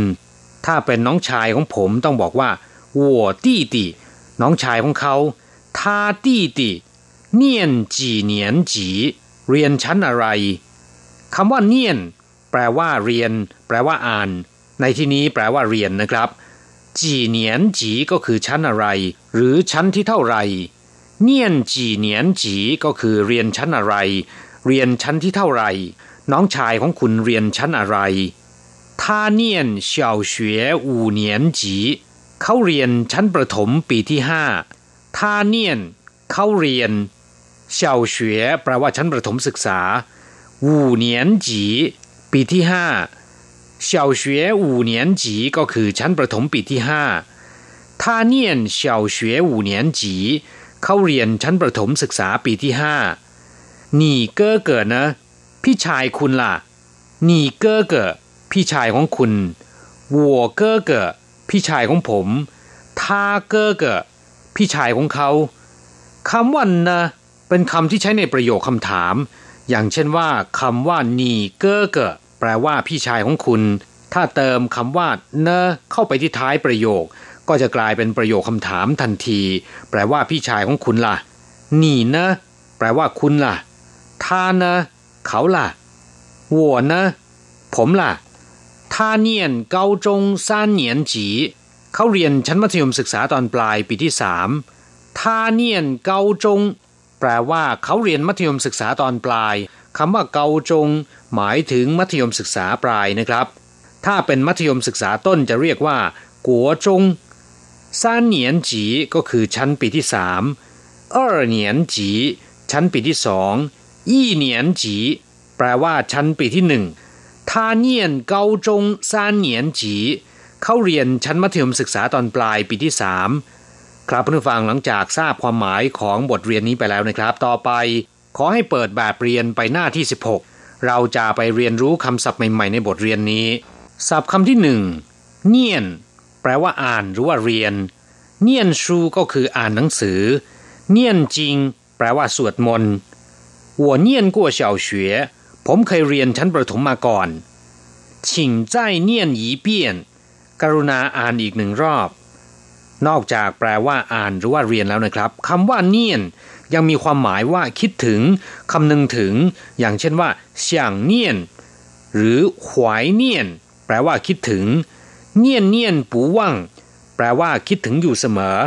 ถ้าเป็นน้องชายของผมต้องบอกว่าวัวตี้ตีน้องชายของเขาท่าตี้ตีเนียนจีเนียนจีเรียนชั้นอะไรคำว่าเนียน แปลว่าเรียน แปลว่าอ่าน ในที่นี้แปลว่าเรียนนะครับจีเนียนจีก็คือชั้นอะไร หรือชั้นที่เท่าไหร่เนียนจีเนียนจีก็คือเรียนชั้นอะไร เรียนชั้นที่เท่าไหร่ น้องชายของคุณเรียนชั้นอะไร 他念小学五年级เขาเรียนชั้นประถมปีที่ห้า他念เขาเรียน小学แปลว่าชั้นประถมศึกษา五年级ปีที่ห้า小学五年级ก็คือชั้นประถมปีที่ห้า他念小学五年级เขาเรียนชั้นประถมศึกษาปีที่ห้า你哥哥呢พี่ชายคุณล่ะ你哥哥 พี่ชายของคุณวัวเกอเกอพี่ชายของผมทาเกอเกอพี่ชายของเขาคำว่านะเป็นคำที่ใช้ในประโยคคำถาม อย่างเช่นว่าคำว่านี่เกอเกอแปลว่าพี่ชายของคุณ ถ้าเติมคำว่าเนเข้าไปที่ท้ายประโยค ก็จะกลายเป็นประโยคคำถามทันที แปลว่าพี่ชายของคุณละ่ะนี่นะแปลว่าคุณละ่ะท่านะ เขาละ่ะวัวนะ ผมละ่ะ ถ้าเนียนเกาจงซานเนียนจีเขาเรียนชั้นมัธยมศึกษาตอนปลายปีที่สามถ้าเนียนเกาจง แปลว่าเขาเรียนมัธยมศึกษาตอนปลายคำว่าเกาจง หมายถึงมัธยมศึกษาปลายนะครับ ถ้าเป็นมัธยมศึกษาต้นจะเรียกว่า กัวจงสามเนียนจีก็คือชั้นปีที่สามเออเนียนจีชั้นปีที่สองยี่เนียนจีแปลว่าชั้นปีที่หนึ่ง ถ้าเนียนเกาจงซานเนียนจีเข้าเรียนชั้นมัธยมศึกษาตอนปลายปีที่สามครับผู้ฟังหลังจากทราบความหมายของบทเรียนนี้ไปแล้วนะครับ ต่อไป ขอให้เปิดแบบเรียนไปหน้าที่ 16 เราจะไปเรียนรู้คำศัพท์ใหม่ๆในบทเรียนนี้ ศัพท์คำที่หนึ่งเนียน แปลว่าอ่านหรือว่าเรียน เนียนชูก็คืออ่านหนังสือ เนียนจริง แปลว่าสวดมนต์我念过小学 ผมเคยเรียนชั้นประถมมาก่อนชิงใจเนียนหยีเปี้ยน กรุณาอ่านอีกหนึ่งรอบ นอกจากแปลว่าอ่านหรือว่าเรียนแล้วนะครับคำว่าเนียนยังมีความหมายว่าคิดถึงคำนึงถึง อย่างเช่นว่าเสียงเนียน หรือหวายเนียน แปลว่าคิดถึง เนียนเนียนปูว่างแปลว่าคิดถึงอยู่เสมอ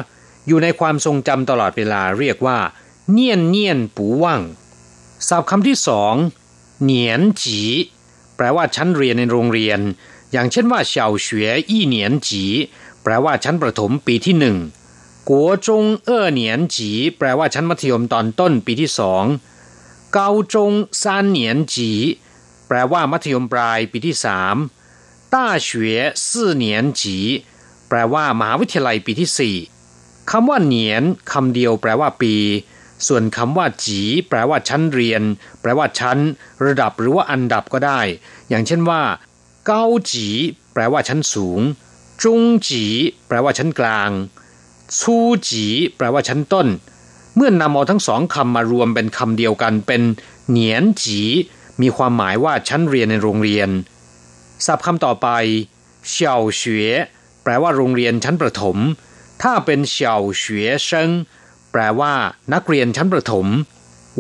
อยู่ในความทรงจำตลอดเวลาเรียกว่า เนียนเนียนปูว่างศัพท์คำที่สอง เหนียนจีแปลว่าชั้นเรียนในโรงเรียน อย่างเช่นว่าเฉาเฉวยอี้เหนียนจีแปลว่าชั้นประถมปีที่หนึ่งกัวจงเออเหนียนจีแปลว่าชั้นมัธยมตอนต้นปีที่สองเกาจงซานเหนียนจีแปลว่ามัธยมปลายปีที่สามต้าเฉวยสี่เหนียนจีแปลว่ามหาวิทยาลัยปีที่สี่คำว่าเหนียนคำเดียวแปลว่าปี ส่วนคำว่าจีแปลว่าชั้นเรียน แปลว่าชั้น ระดับหรือว่าอันดับก็ได้ อย่างเช่นว่าเก้าจีแปลว่าชั้นสูงจงจีแปลว่าชั้นกลางชูจีแปลว่าชั้นต้น เมื่อนนำเอาทั้งสองคำมารวมเป็นคำเดียวกันเป็นเหนียนจีมีความหมายว่าชั้นเรียนในโรงเรียนศัพท์คำต่อไปเฉาเฉวยแปลว่าโรงเรียนชั้นประถม ถ้าเป็นเฉาเฉวยเซิง แปลว่า นักเรียนชั้นประถม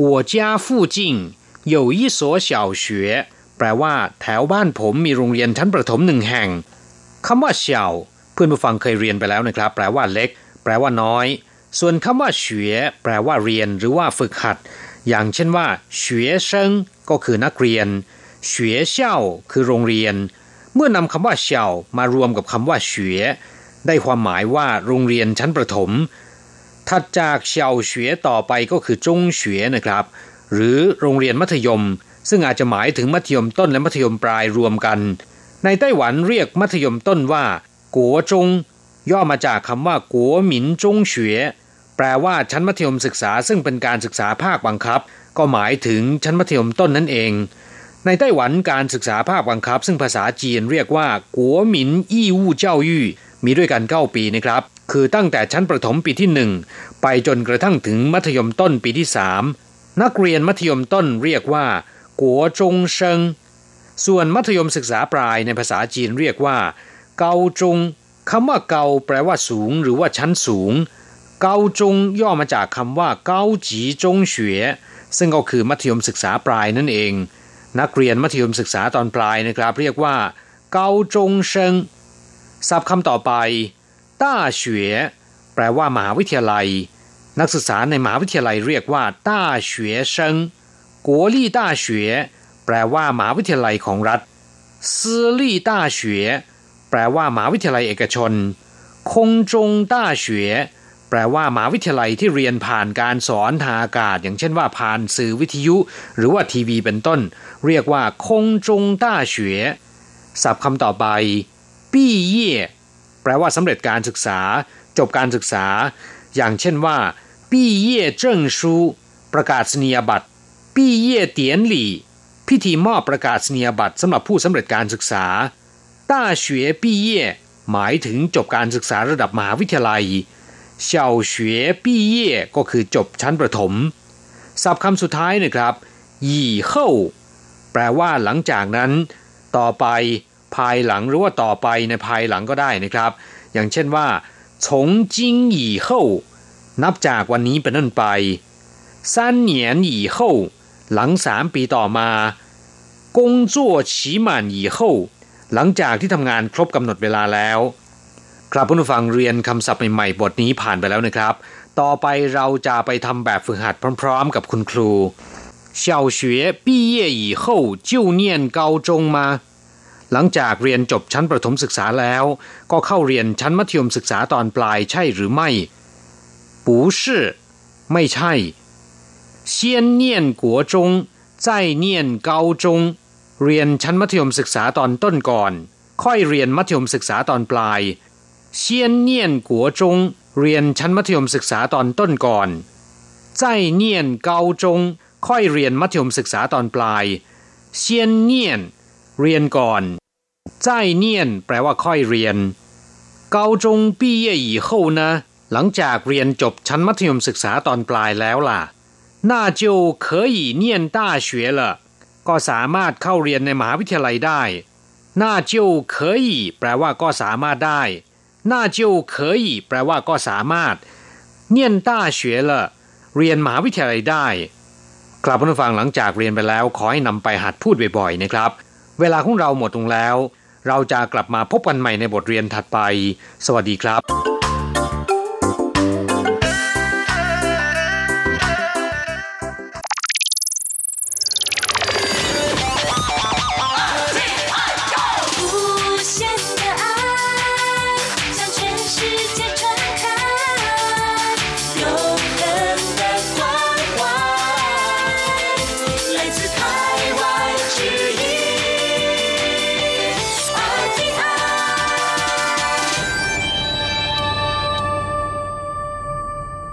我家附近有一所小学แปลว่า แถวบ้านผมมีโรงเรียนชั้นประถมหนึ่งแห่งคำว่าเฉาเพื่อนผู้ฟังเคยเรียนไปแล้วนะครับ แปลว่าเล็ก แปลว่าน้อย ส่วนคำว่าเฉวยแปลว่าเรียนหรือว่าฝึกหัด อย่างเช่นว่าเฉวยเซิงก็คือนักเรียนเฉวยเช่าคือโรงเรียน เมื่อนำคำว่าเฉามารวมกับคำว่าเฉวยได้ความหมายว่าโรงเรียนชั้นประถม ถัดจากเฉาเฉวยต่อไปก็คือจงเฉวยนะครับ หรือโรงเรียนมัธยม ซึ่งอาจจะหมายถึงมัธยมต้นและมัธยมปลายรวมกัน ในไต้หวันเรียกมัธยมต้นว่ากัวจง ย่อมาจากคำว่ากัวหมินจงเฉวยแปลว่าชั้นมัธยมศึกษาซึ่งเป็นการศึกษาภาคบังคับ ก็หมายถึงชั้นมัธยมต้นนั่นเอง ในไต้หวันการศึกษาภาคบังคับ ซึ่งภาษาจีนเรียกว่ากัวหมินอี้วู่เจ้ายู่มีด้วยกันเก้าปีนะครับ คือตั้งแต่ชั้นประถมปีที่หนึ่งไปจนกระทั่งถึงมัธยมต้นปีที่สามนักเรียนมัธยมต้นเรียกว่า กัวจงเซิง ส่วนมัธยมศึกษาปลายในภาษาจีนเรียกว่า เกาจงคำว่าเกาแปลว่าสูง หรือว่าชั้นสูง เกาจงย่อมาจากคำว่าเกาจีจงเฉวยซึ่งก็คือมัธยมศึกษาปลายนั่นเอง นักเรียนมัธยมศึกษาตอนปลายนะครับ เรียกว่า เกาจงเซิงศัพท์คำต่อไป ต้าเฉวยแปลว่ามหาวิทยาลัย นักศึกษาในมหาวิทยาลัยเรียกว่าต้าเฉวยเซิงกัวลี่ต้าเฉวยแปลว่ามหาวิทยาลัยของรัฐซื่อลี่ต้าเฉวยแปลว่ามหาวิทยาลัยเอกชน คงจงต้าเฉวยแปลว่ามหาวิทยาลัยที่เรียนผ่านการสอนทางอากาศ อย่างเช่นว่าผ่านสื่อวิทยุ หรือว่าทีวีเป็นต้น เรียกว่าคงจงต้าเฉวยศัพท์คำต่อไปปี้เย่ แปลว่าสำเร็จการศึกษา จบการศึกษา อย่างเช่นว่าปีเย่เจิ้งชูประกาศนียบัตรปีเย่เตียนหลี่พิธีมอบประกาศนียบัตรสำหรับผู้สำเร็จการศึกษาต้าเฉวยปีเย่หมายถึงจบการศึกษาระดับมหาวิทยาลัยเฉาเฉวยปีเย่ก็คือจบชั้นประถมศัพท์คำสุดท้ายนะครับยี่เฮ้าแปลว่าหลังจากนั้น ต่อไป ภายหลังหรือว่าต่อไปในภายหลังก็ได้นะครับ อย่างเช่นว่า从今以后นับจากวันนี้เป็นต้นไป三年以后หลังสามปีต่อมา工作期满以后หลังจากที่ทำงานครบกำหนดเวลาแล้ว ครับผู้ฟังเรียนคำศัพท์ใหม่ๆบทนี้ผ่านไปแล้วนะครับ ต่อไปเราจะไปทำแบบฝึกหัดพร้อมๆกับคุณครู小学毕业以后就念高中吗 หลังจากเรียนจบชั้นประถมศึกษาแล้ว ก็เข้าเรียนชั้นมัธยมศึกษาตอนปลายใช่หรือไม่不是ไม่ใช่先念国中再念高中เรียนชั้นมัธยมศึกษาตอนต้นก่อน ค่อยเรียนมัธยมศึกษาตอนปลายเซียนเนียนกัวจงเรียนชั้นมัธยมศึกษาตอนต้นก่อน在念高中ค่อยเรียนมัธยมศึกษาตอนปลายเซียนเนียน เรียนก่อน在念แปลว่าค่อยเรียน高中毕业以后呢หลังจากเรียนจบชั้นมัธยมศึกษาตอนปลายแล้วล่ะ那就可以念大学了ก็สามารถเข้าเรียนในมหาวิทยาลัยได้น่าเจียวเคยแปลว่าก็สามารถได้น่าเจียวเคยแปลว่าก็สามารถเนียนต้าเฉวยละเรียนมหาวิทยาลัยได้กลับมาฟังหลังจากเรียนไปแล้ว ขอให้นำไปหัดพูดบ่อยๆนะครับ เวลาของเราหมดลงแล้ว เราจะกลับมาพบกันใหม่ในบทเรียนถัดไป สวัสดีครับ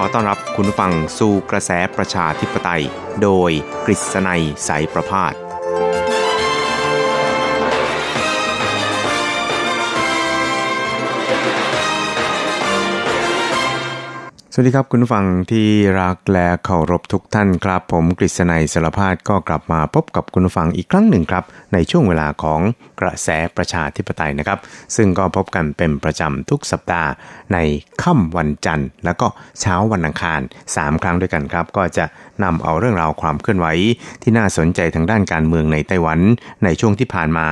ขอต้อนรับคุณฟังสู่กระแสประชาธิปไตย โดยกฤษณัยสายประพาส วัสดีครับคุณผู้ฟังที่รักและเคารพทุกท่านครับ ผมกฤษณัยสารพาดก็กลับมาพบกับคุณผู้ฟังอีกครั้งหนึ่งครับ ในช่วงเวลาของกระแสประชาธิปไตยนะครับ ซึ่งก็พบกันเป็นประจำทุกสัปดาห์ ในค่ำวันจันทร์ แล้วก็เช้าวันอังคาร 3 ครั้งด้วยกันครับ ก็จะนำเอาเรื่องราวความเคลื่อนไหวที่น่าสนใจทางด้านการเมืองในไต้หวัน ในช่วงที่ผ่านมา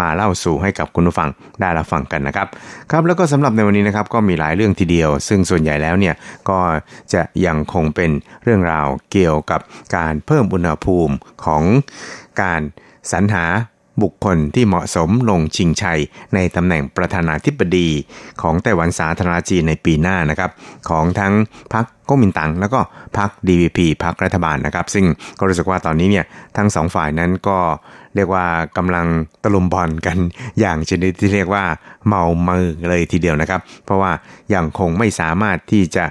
มาเล่าสู่ให้กับคุณผู้ฟังได้รับฟังกันนะครับครับแล้วก็สำหรับในวันนี้นะครับก็มีหลายเรื่องทีเดียว ซึ่งส่วนใหญ่แล้วเนี่ยก็็จะยังคงเป็นเรื่องราวเกี่ยวกับการเพิ่มอุณหภูมิของการสรรหาบุคคลที่เหมาะสมลงชิงชัย ในตำแหน่งประธานาธิบดีของไต้หวันสาธารณจีนในปีหน้านะครับ ของทั้งพรรคก๊กมินตั๋งแล้วก็พรรค DVP พรรครัฐบาลนะครับ ซึ่งก็รู้สึกว่าตอนนี้เนี่ยทั้งสองฝ่ายนั้นก็เรียกว่ากำลังตะลุมบอลกันอย่างชนิดที่เรียกว่าเมามือเลยทีเดียวนะครับ เพราะว่ายังคงไม่สามารถที่จะ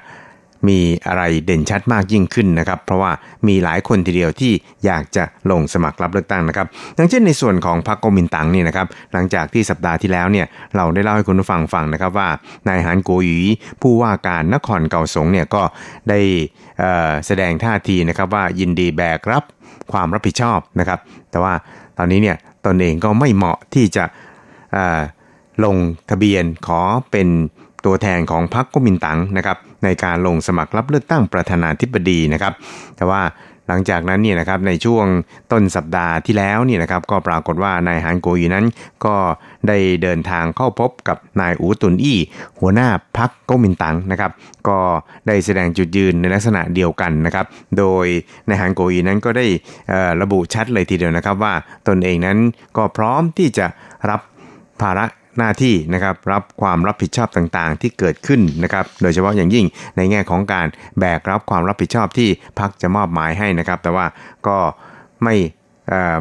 มีอะไรเด่นชัดมากยิ่งขึ้นนะครับ เพราะว่ามีหลายคนทีเดียวที่อยากจะลงสมัครรับเลือกตั้งนะครับอย่างเช่นในส่วนของพรรคกมินตังนี่นะครับหลังจากที่สัปดาห์ที่แล้วเนี่ยเราได้เล่าให้คุณผู้ฟังฟังนะครับว่านายหานโกหยีผู้ว่าการนครเก่าสงเนี่ยก็ได้แสดงท่าทีนะครับว่ายินดีแบกรับความรับผิดชอบนะครับ แต่ว่าตอนนี้เนี่ยตนเองก็ไม่เหมาะที่จะลงทะเบียนขอเป็น ตัวแทนของพรรคก๊กมินตั๋งนะครับในการลงสมัครรับเลือกตั้งประธานาธิบดีนะครับแต่ว่าหลังจากนั้นเนี่ยนะครับในช่วงต้นสัปดาห์ที่แล้วเนี่ยนะครับก็ปรากฏว่านายฮานโกยูนั้นก็ได้เดินทางเข้าพบกับนายอูตุนอี้หัวหน้าพรรคก๊กมินตั๋งนะครับก็ได้แสดงจุดยืนในลักษณะเดียวกันนะครับโดยนายฮานโกยูนั้นก็ได้ระบุชัดเลยทีเดียวนะครับว่าตนเองนั้นก็พร้อมที่จะรับภาระ หน้าที่นะครับรับความรับผิดชอบต่างๆ ที่เกิดขึ้นนะครับโดยเฉพาะอย่างยิ่งในแง่ของการแบกรับความรับผิดชอบที่พักจะมอบหมายให้นะครับ แต่ว่าก็ไม่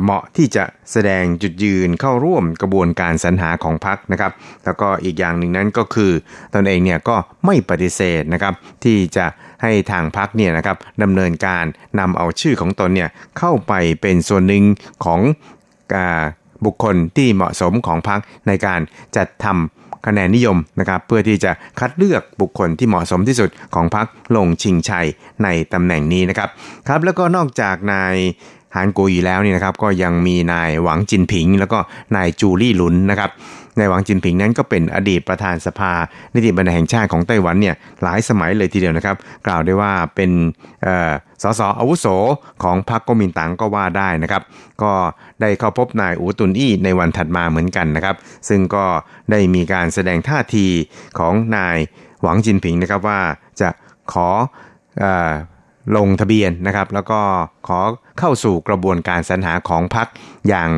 เหมาะที่จะแสดงจุดยืนเข้าร่วมกระบวนการสรรหาของพักนะครับ แล้วก็อีกอย่างหนึ่งนั้นก็คือตนเองเนี่ยก็ไม่ปฏิเสธนะครับที่จะให้ทางพักเนี่ยนะครับดำเนินการนำเอาชื่อของตนเนี่ยเข้าไปเป็นส่วนหนึ่งของ บุคคลที่เหมาะสมของพรรคในการจัดทำคะแนนนิยมนะครับเพื่อที่จะคัดเลือกบุคคลที่เหมาะสมที่สุดของพรรคลงชิงชัยในตำแหน่งนี้นะครับครับแล้วก็นอกจากนาย ฮานโกยีแล้วนี่นะครับก็ยังมีนายหวังจินผิง แล้วก็นายจูลี่หลุนนะครับนายหวังจินผิงนั้นก็เป็นอดีตประธานสภา นิติบัญญัติแห่งชาติของไต้หวันเนี่ยหลายสมัยเลยทีเดียวนะครับ กล่าวได้ว่าเป็นสสอาวุโสของพรรคก๊กมินตั๋งก็ว่าได้นะครับ ก็ได้เข้าพบนายอูตุนอี้ในวันถัดมาเหมือนกันนะครับ ซึ่งก็ได้มีการแสดงท่าทีของนายหวังจินผิงนะครับว่าจะขออ ลงทะเบียนนะครับ แล้วก็ขอเข้าสู่กระบวนการสรรหาของพรรคอย่าง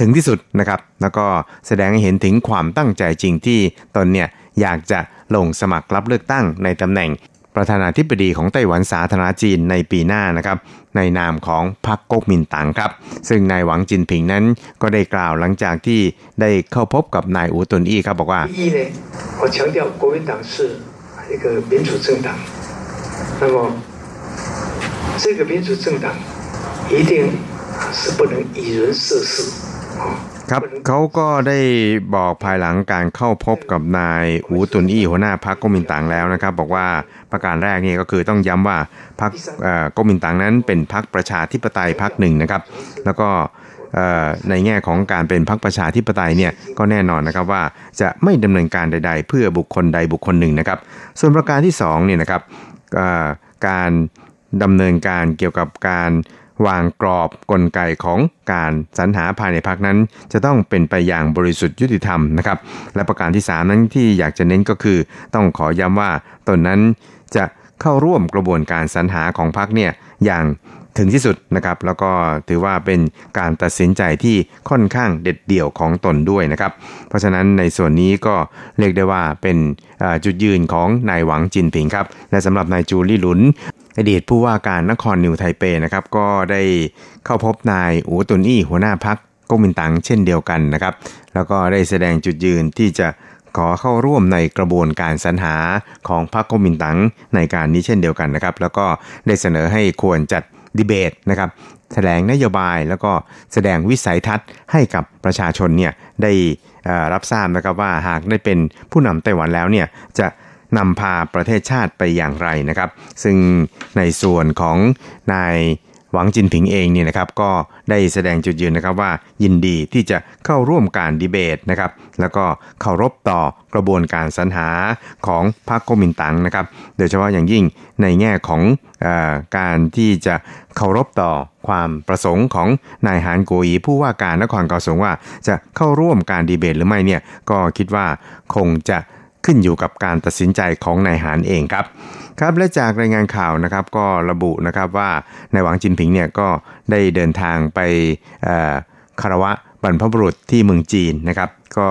ถึงที่สุดนะครับ แล้วก็แสดงให้เห็นถึงความตั้งใจจริงที่ตนเนี่ยอยากจะลงสมัครรับเลือกตั้งในตำแหน่งประธานาธิบดีของไต้หวันสาธารณจีนในปีหน้านะครับ ในนามของพรรคก๊กมินตั๋งครับ ซึ่งนายหวังจินผิงนั้นก็ได้กล่าวหลังจากที่ได้เข้าพบกับนายอูตุนอี้ครับบอกว่า一呢我强调国民党是一个民主政党那么 这个民主政党一定是不能以人设事ครับเขาก็ได้บอกภายหลังการเข้าพบกับนายอูตุนอี้หัวหน้าพรรคก๊กมินตั๋งแล้วนะครับ บอกว่าประการแรกนี่ก็คือต้องย้ำว่าพรรคก๊กมินตั๋งนั้นเป็นพรรคประชาธิปไตยพรรคหนึ่งนะครับ แล้วก็ในแง่ของการเป็นพรรคประชาธิปไตยเนี่ยก็แน่นอนนะครับว่าจะไม่ดำเนินการใด ๆ เพื่อบุคคลใดบุคคลหนึ่งนะครับ ส่วนประการที่2เนี่ยนะครับการ ดำเนินการเกี่ยวกับการวางกรอบกลไกของการสรรหาภายในพักนั้น จะต้องเป็นไปอย่างบริสุทธิ์ยุติธรรมนะครับ และประการที่ 3 นั้นที่อยากจะเน้นก็คือ ต้องขอย้ำว่าตนนั้นจะเข้าร่วมกระบวนการสรรหาของพักเนี่ยอย่างถึงที่สุดนะครับ แล้วก็ถือว่าเป็นการตัดสินใจที่ค่อนข้างเด็ดเดี่ยวของตนด้วยนะครับ เพราะฉะนั้นในส่วนนี้ก็เรียกได้ว่าเป็นจุดยืนของนายหวังจินผิงครับ และสำหรับนายจูลี่หลุน อดีตผู้ว่าการนครนิวไทเปนะครับก็ได้เข้าพบนายอูตุนอี้หัวหน้าพรรคก๊กมินตั๋งเช่นเดียวกันนะครับ แล้วก็ได้แสดงจุดยืนที่จะขอเข้าร่วมในกระบวนการสรรหาของพรรคก๊กมินตั๋งในการนี้เช่นเดียวกันนะครับ แล้วก็ได้เสนอให้ควรจัดดีเบตนะครับแถลงนโยบายแล้วก็แสดงวิสัยทัศน์ให้กับประชาชนเนี่ยได้รับทราบนะครับว่าหากได้เป็นผู้นำไต้หวันแล้วเนี่ยจะ นำพาประเทศชาติไปอย่างไรนะครับ ซึ่งในส่วนของนายหวังจินผิงเองเนี่ยนะครับก็ได้แสดงจุดยืนนะครับว่ายินดีที่จะเข้าร่วมการดีเบตนะครับ แล้วก็เคารพต่อกระบวนการสรรหาของพรรคก๊กมินตั๋งนะครับ โดยเฉพาะอย่างยิ่งในแง่ของอการที่จะเคารพต่อความประสงค์ของนายหานโกอีผู้ว่าการนครเกาสงว่าจะเข้าร่วมการดีเบตหรือไม่เนี่ยก็คิดว่าคงจะ ขึ้นอยู่กับการตัดสินใจของนายหานเองครับครับและจากรายงานข่าวนะครับก็ระบุนะครับว่านายหวังจินผิงเนี่ยก็ได้เดินทางไปคารวะบรรพบุรุษที่เมืองจีนนะครับ ก็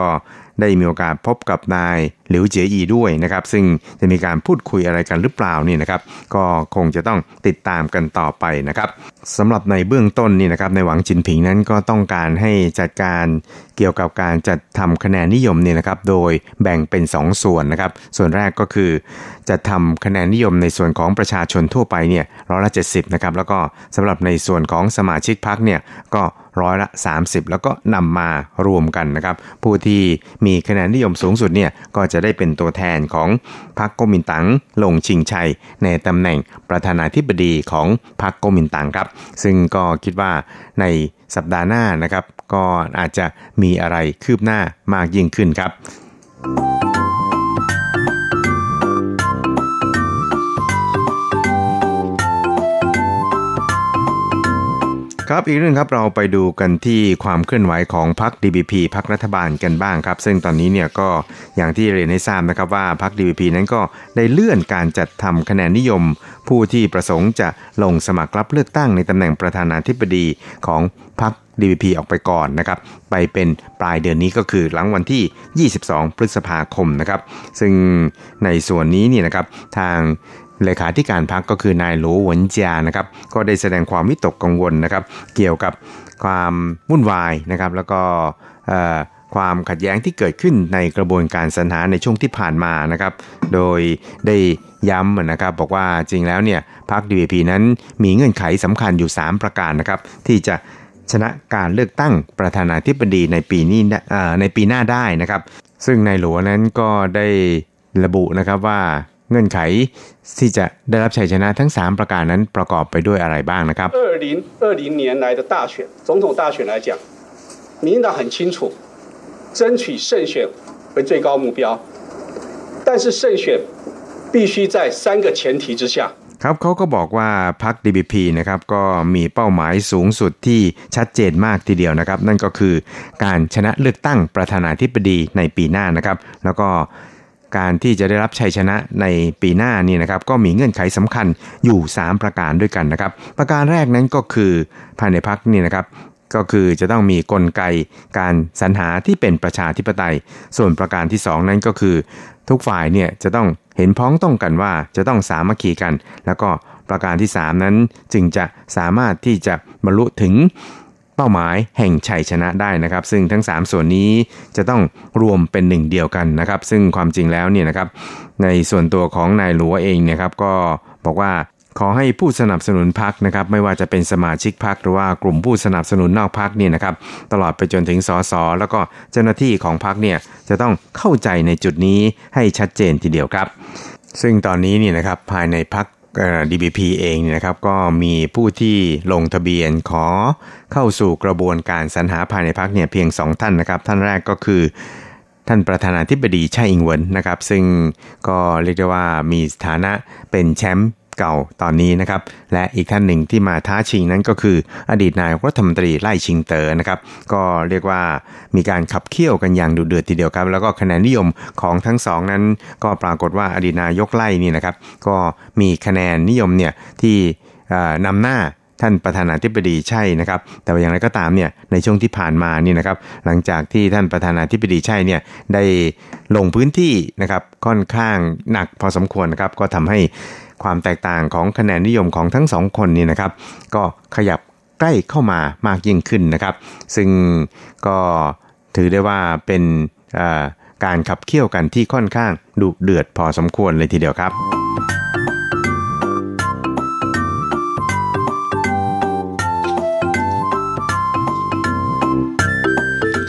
ได้มีโอกาสพบกับนาย หลิวเจียอีด้วยนะครับซึ่งจะมีการพูดคุยอะไรกันหรือเปล่านี่นะครับก็คงจะต้องติดตามกันต่อไปนะครับสำหรับในเบื้องต้นนี่นะครับในหวังจินผิงนั้นก็ต้องการให้จัดการเกี่ยวกับการจัดทำคะแนนนิยมเนี่ยนะครับโดยแบ่งเป็น 2 ส่วนนะครับส่วนแรกก็คือจะทำคะแนนนิยมในส่วนของประชาชนทั่วไปเนี่ยร้อยละ70นะครับแล้วก็สำหรับในส่วนของสมาชิกพรรคเนี่ยก็ร้อยละ 30 แล้วก็นำมารวมกันนะครับผู้ที่มีคะแนนนิยมสูงสุดเนี่ยก็จะได้เป็นตัวแทนของพรรคก๊กมินตั๋งลงชิงชัย ในตำแหน่งประธานาธิบดีของพรรคก๊กมินตั๋งครับ ซึ่งก็คิดว่าในสัปดาห์หน้านะครับ ก็อาจจะมีอะไรคืบหน้ามากยิ่งขึ้นครับ ครับอีกเรื่องครับเราไปดูกันที่ความเคลื่อนไหวของพรรค DBP พรรครัฐบาลกันบ้างครับ ซึ่งตอนนี้เนี่ยก็อย่างที่เรียนให้ทราบนะครับว่าพรรค DBP นั้นก็ได้เลื่อนการจัดทำคะแนนนิยม ผู้ที่ประสงค์จะลงสมัครรับเลือกตั้งในตำแหน่งประธานาธิบดีของพรรค DVP ออกไปก่อนนะครับ ไปเป็นปลายเดือนนี้ก็คือหลังวันที่ 22 พฤษภาคมนะครับ ซึ่งในส่วนนี้นี่นะครับทาง เลขาธิการพักก็คือนายหลูหวนเจียนะครับก็ได้แสดงความวิตกกังวลนะครับเกี่ยวกับความวุ่นวายนะครับแล้วก็ความขัดแย้งที่เกิดขึ้นในกระบวนการสรรหาในช่วงที่ผ่านมานะครับ โดยได้ย้ำนะครับบอกว่าจริงแล้วเนี่ยพรรค DVP นั้นมีเงื่อนไขสำคัญอยู่ 3 ประการนะครับ ที่จะชนะการเลือกตั้งประธานาธิบดีในปีนี้ในปีหน้าได้นะครับ ซึ่งในหลวนั้นก็ได้ระบุนะครับว่า เงื่อนไขที่จะได้รับชัยชนะทั้ง 3 ประการนั้นประกอบไปด้วยอะไรบ้างนะครับ2020年来的大选总统大选来讲民进党很清楚争取胜选为最高目标但是胜选必须在三个前提之下ครับเขาก็บอกว่าพรรค DBP นะครับก็มีเป้าหมายสูงสุดที่ชัดเจนมากทีเดียวนะครับ นั่นก็คือการชนะเลือกตั้งประธานาธิบดีในปีหน้านะครับ แล้วก็ การที่จะได้รับชัยชนะในปีหน้านี่นะครับก็มีเงื่อนไขสำคัญอยู่ 3 ประการด้วยกันนะครับ ประการแรกนั้นก็คือภายในพักนี่นะครับก็คือจะต้องมีกลไกการสรรหาที่เป็นประชาธิปไตย ส่วนประการที่ 2 นั้นก็คือ ทุกฝ่ายเนี่ยจะต้องเห็นพ้องต้องกันว่าจะต้องสามัคคีกัน แล้วก็ประการที่ 3 นั้นจึงจะสามารถที่จะบรรลุถึง เป้าหมายแห่งชัยชนะได้นะครับ ซึ่งทั้ง 3 ส่วนนี้จะต้องรวมเป็นหนึ่งเดียวกันนะครับ ซึ่งความจริงแล้วเนี่ยนะครับ ในส่วนตัวของนายหลัวเองเนี่ยครับก็บอกว่าขอให้ผู้สนับสนุนพักนะครับ ไม่ว่าจะเป็นสมาชิกพักหรือว่ากลุ่มผู้สนับสนุนนอกพักเนี่ยนะครับ ตลอดไปจนถึงสสแล้วก็เจ้าหน้าที่ของพักเนี่ยจะต้องเข้าใจในจุดนี้ให้ชัดเจนทีเดียวครับ ซึ่งตอนนี้เนี่ยนะครับภายในพัก DBP เองเนี่ยนะครับก็มีผู้ที่ลงทะเบียนขอเข้าสู่กระบวนการสรรหาภายในพักเนี่ยเพียง 2 ท่านนะครับ ท่านแรกก็คือท่านประธานาธิบดีไช่อิงเวินนะครับ ซึ่งก็เรียกได้ว่ามีสถานะเป็นแชมป์ เก่าตอนนี้นะครับ และอีกท่านหนึ่งที่มาท้าชิงนั้นก็คือ อดีตนายรัฐมนตรีไล่ชิงเตอนะครับ ก็เรียกว่ามีการขับเคี่ยวกันอย่างดุเดือดทีเดียวครับ แล้วก็คะแนนนิยมของทั้งสองนั้น ก็ปรากฏว่าอดีตนายกไล่นี่นะครับ ก็มีคะแนนนิยมเนี่ยที่นำหน้าท่านประธานาธิบดีใช่นะครับ แต่อย่างไรก็ตามเนี่ยในช่วงที่ผ่านมานี่นะครับ หลังจากที่ท่านประธานาธิบดีใช่เนี่ยได้ลงพื้นที่นะครับค่อนข้างหนักพอสมควรนะครับ ก็ทำให้ ความแตกต่างของคะแนนนิยมของทั้งสองคนนี่นะครับ ก็ขยับใกล้เข้ามามากยิ่งขึ้นนะครับ ซึ่งก็ถือได้ว่าเป็นการขับเคี่ยวกันที่ค่อนข้างดุเดือดพอสมควรเลยทีเดียวครับ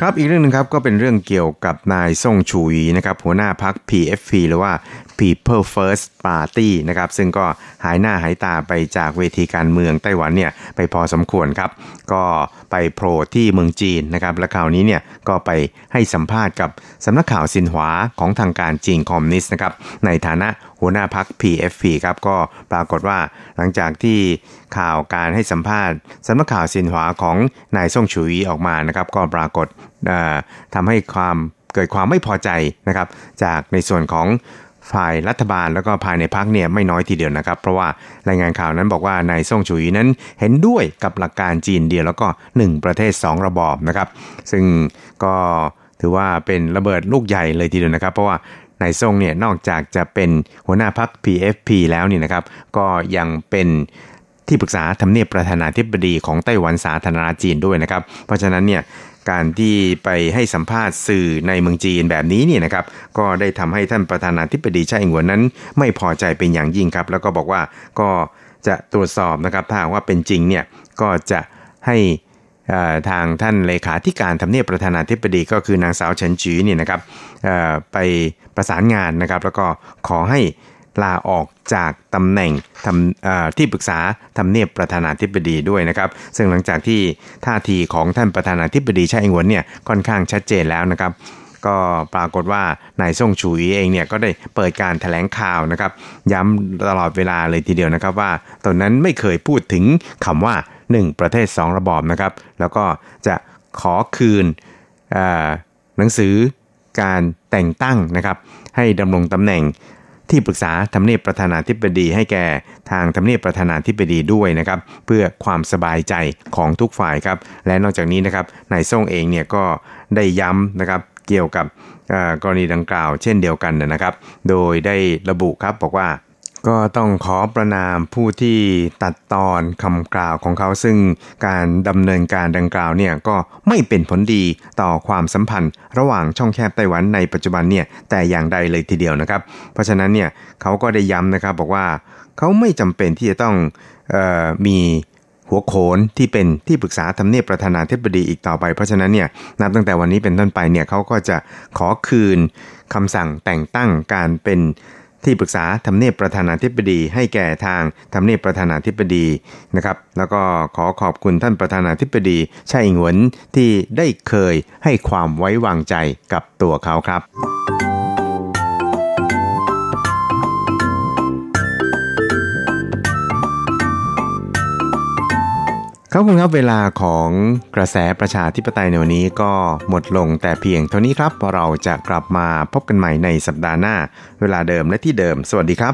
ครับอีกเรื่องนึงครับก็เป็นเรื่องเกี่ยวกับนายซ่งชูยีนะครับหัวหน้าพัก PFP หรือว่า People First Party นะครับซึ่งก็หายหน้าหายตาไปจากเวทีการเมืองไต้หวันเนี่ยไปพอสมควรครับ ก็ไปโผล่ที่เมืองจีนนะครับและคราวนี้เนี่ยก็ไปให้สัมภาษณ์กับสำนักข่าวซินหวาของทางการจีนคอมมิวนิสต์นะครับในฐานะหัวหน้าพัก PFP ครับก็ปรากฏว่าหลังจากที่ข่าวการให้สัมภาษณ์สำนักข่าวซินหวาของนายซ่งชูยีออกมานะครับก็ปรากฏทำให้ความเกิดความไม่พอใจนะครับจากในส่วนของ ฝ่ายรัฐบาลแล้วก็ภายในพักเนี่ยไม่น้อยทีเดียวนะครับ เพราะว่ารายงานข่าวนั้นบอกว่านายซ่งฉุยนั้นเห็นด้วยกับหลักการจีนเดียวแล้วก็ 1 ประเทศ 2 ระบอบนะครับ ซึ่งก็ถือว่าเป็นระเบิดลูกใหญ่เลยทีเดียวนะครับ เพราะว่านายซ่งเนี่ยนอกจากจะเป็นหัวหน้าพัก PFP แล้วนี่นะครับ ก็ยังเป็นที่ปรึกษาทำเนียบประธานาธิบดีของไต้หวันสาธารณจีนด้วยนะครับ เพราะฉะนั้นเนี่ย การที่ไปให้สัมภาษณ์สื่อในเมืองจีนแบบนี้เนี่ยนะครับ ก็ได้ทำให้ท่านประธานาธิบดีไช่อิงวนนั้น ไม่พอใจเป็นอย่างยิ่งครับ แล้วก็บอกว่าก็จะตรวจสอบนะครับถ้าว่าเป็นจริงเนี่ยก็จะให้ทางท่านเลขาธิการทำเนียบประธานาธิบดีก็คือนางสาวเฉินจีเนี่ยนะครับไปประสานงานนะครับ แล้วก็ขอให้ ลาออกจากตำแหน่งทำที่ปรึกษาทำเนียบประธานาธิบดีด้วยนะครับ ซึ่งหลังจากที่ท่าทีของท่านประธานาธิบดีชาอิงหวนเนี่ยค่อนข้างชัดเจนแล้วนะครับ ก็ปรากฏว่านายซ่งชูอีเองเนี่ยก็ได้เปิดการถแถลงข่าวนะครับ ย้ำตลอดเวลาเลยทีเดียวนะครับว่าตอนนั้นไม่เคยพูดถึงคำว่า 1 ประเทศ 2 ระบอบนะครับ แล้วก็จะขอคืนหนังสือการแต่งตั้งนะครับให้ดำรงตำแหน่ง ที่ปรึกษาทำเนียบประธานาธิบดีให้แก่ทางทำเนียบประธานาธิบดีด้วยนะครับเพื่อความสบายใจของทุกฝ่ายครับและนอกจากนี้นะครับนายซ่งเองเนี่ยก็ได้ย้ำนะครับเกี่ยวกับกรณีดังกล่าวเช่นเดียวกันนะครับ โดยได้ระบุครับบอกว่า ก็ต้องขอประนามผู้ที่ตัดตอนคำกล่าวของเขาซึ่งการดำเนินการดังกล่าวเนี่ยก็ไม่เป็นผลดีต่อความสัมพันธ์ ระหว่างช่องแคบไต้หวันในปัจจุบันเนี่ยแต่อย่างใดเลยทีเดียวนะครับ เพราะฉะนั้นเนี่ยเขาก็ได้ย้ำนะครับบอกว่าเขาไม่จำเป็นที่จะต้องออมีหัวโขนที่เป็นที่ปรึกษาทำเนียบประธานาธิบดีอีกต่อไปเพราะฉะนั้นเนี่ยนับตั้งแต่วันนี้เป็นต้นไปเนี่ยเขาก็จะขอคืนคำสั่งแต่งตั้งการเป็น ที่ปรึกษาทำเนียบประธานาธิบดี ให้แก่ทางทำเนียบประธานาธิบดีนะครับ แล้วก็ขอขอบคุณท่านประธานาธิบดีชาอิงหวนที่ได้เคยให้ความไว้วางใจกับตัวเขาครับ ครับคุณครับเวลาของกระแสประชาธิปไตยในวันนี้ก็หมดลงแต่เพียงเท่านี้ครับ เราจะกลับมาพบกันใหม่ในสัปดาห์หน้า เวลาเดิมและที่เดิม สวัสดีครับ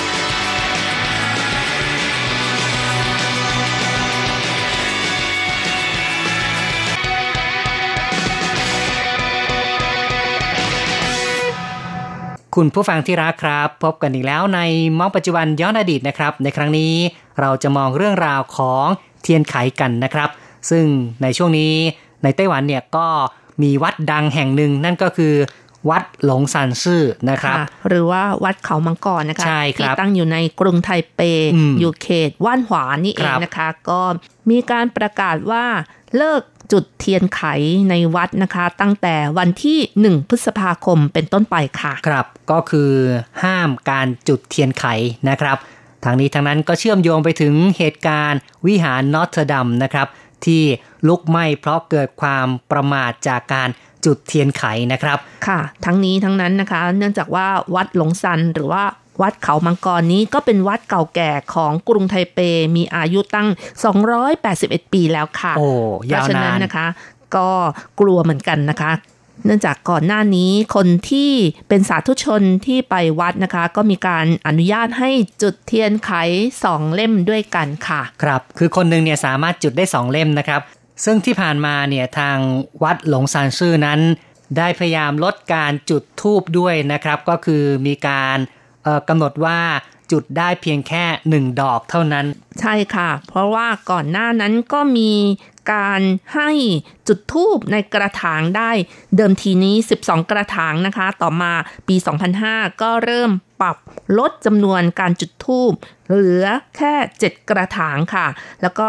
คุณผู้ฟังที่รักครับ พบกันอีกแล้วในมองปัจจุบันย้อนอดีตนะครับ ในครั้งนี้เราจะมองเรื่องราวของเทียนไขกันนะครับ ซึ่งในช่วงนี้ในไต้หวันเนี่ยก็มีวัดดังแห่งหนึ่งนั่นก็คือ วัดหลงซานซื่อนะครับค่ะหรือว่าวัดเขามังกรนะคะใช่ครับที่ตั้งอยู่ในกรุงไทเปอืมอยู่เขตว่านหวานี่เอครังบนะคะ ก็มีการประกาศว่าเลิก จุดเทียนไขในวัดนะคะ ตั้งแต่วันที่ 1 พฤษภาคมเป็นต้นไปค่ะ ครับ ก็คือห้ามการจุดเทียนไขนะครับ ทั้งนี้ทั้งนั้นก็เชื่อมโยงไปถึงเหตุการณ์วิหารนอตเทอร์ดัมนะครับ ที่ลุกไหม้เพราะเกิดความประมาทจากการจุดเทียนไขนะครับ ค่ะ ทั้งนี้ทั้งนั้นนะคะ เนื่องจากว่าวัดหลงซันหรือว่า วัดเขามังกรนี้ก็เป็นวัดเก่าแก่ของกรุงไทเป มีอายุตั้ง 281 ปีแล้วค่ะ โอ้เพยาราะวฉะนานั้นนนะคะ ก็กลัวเหมือนกันนะคะเนื่องจากก่อนหน้านี้คนที่เป็นสาธุชนที่ไปวัดนะคะ ก็มีการอนุญาตให้จุดเทียนไขสองเล่มด้วยกันค่ะ ครับ คือคนหนึ่งเนี่ยสามารถจุดได้2เล่มนะครับ ซึ่งที่ผ่านมาเนี่ยทางวัดหลงซานซื่อนั้น ได้พยายามลดการจุดทูบด้วยนะครับ ก็คือมีการเอ่อ กำหนดว่าจุดได้เพียงแค่ 1 ดอกเท่านั้น ใช่ค่ะ เพราะว่าก่อนหน้านั้นก็มีการให้จุดทูบในกระถางได้เดิมทีนี้ 12 กระถางนะคะ ต่อมาปี 2005 ก็เริ่มปรับลดจำนวนการจุดทูบเหลือแค่ 7 กระถางค่ะ แล้วก็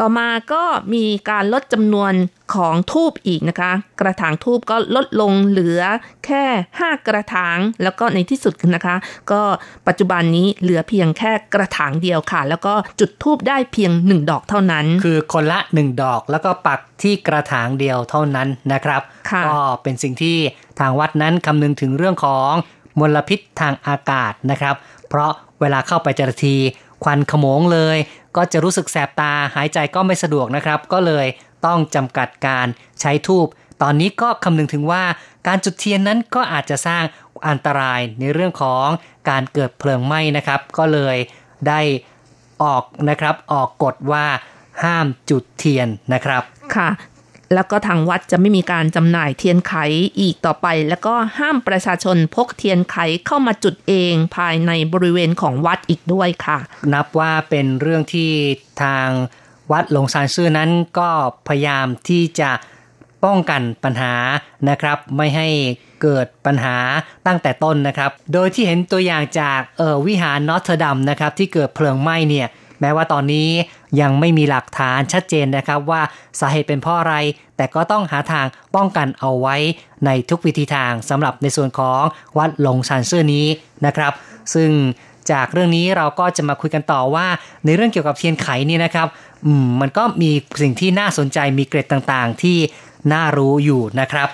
ต่อมาก็มีการลดจำนวนของทูบอีกนะคะ กระถางทูบก็ลดลงเหลือแค่ 5 กระถาง แล้วก็ในที่สุดนะคะ ก็ปัจจุบันนี้เหลือเพียงแค่กระถางเดียวค่ะ แล้วก็จุดทูบได้เพียง 1 ดอกเท่านั้น คือคนละ 1 ดอกแล้วก็ปักที่กระถางเดียวเท่านั้นนะครับค่ะก็เป็นสิ่งที่ทางวัดนั้นคำนึงถึงเรื่องของมลพิษทางอากาศนะครับ เพราะเวลาเข้าไปจรทีควันขโมงเลย ก็จะรู้สึกแสบตาหายใจก็ไม่สะดวกนะครับ ก็เลยต้องจำกัดการใช้ทูบตอนนี้ก็คำนึงถึงว่าการจุดเทียนนั้นก็อาจจะสร้างอันตรายในเรื่องของการเกิดเพลิงไหม้นะครับ ก็เลยได้ออกนะครับออกกฎว่าห้ามจุดเทียนนะครับ ค่ะ แล้วก็ทางวัดจะไม่มีการจำหน่ายเทียนไขอีกต่อไป แล้วก็ห้ามประชาชนพกเทียนไขเข้ามาจุดเองภายในบริเวณของวัดอีกด้วยค่ะ นับว่าเป็นเรื่องที่ทางวัดหลงซานซื่อนั้นก็พยายามที่จะป้องกันปัญหานะครับ ไม่ให้เกิดปัญหาตั้งแต่ต้นนะครับ โดยที่เห็นตัวอย่างจากเออวิหารนอตเทอร์ดัมนะครับที่เกิดเพลิงไหม้เนี่ยแม้ว่าตอนนี้ ยังไม่มีหลักฐานชัดเจนนะครับว่าสาเหตุเป็นเพราะอะไร แต่ก็ต้องหาทางป้องกันเอาไว้ในทุกวิธีทางสำหรับในส่วนของวัดหลงซานเซื่อนี้นะครับ ซึ่งจากเรื่องนี้เราก็จะมาคุยกันต่อว่า ในเรื่องเกี่ยวกับเทียนไขนี่นะครับมมันก็มีสิ่งที่น่าสนใจมีเกร็ดต่างๆ ที่น่ารู้อยู่นะครับ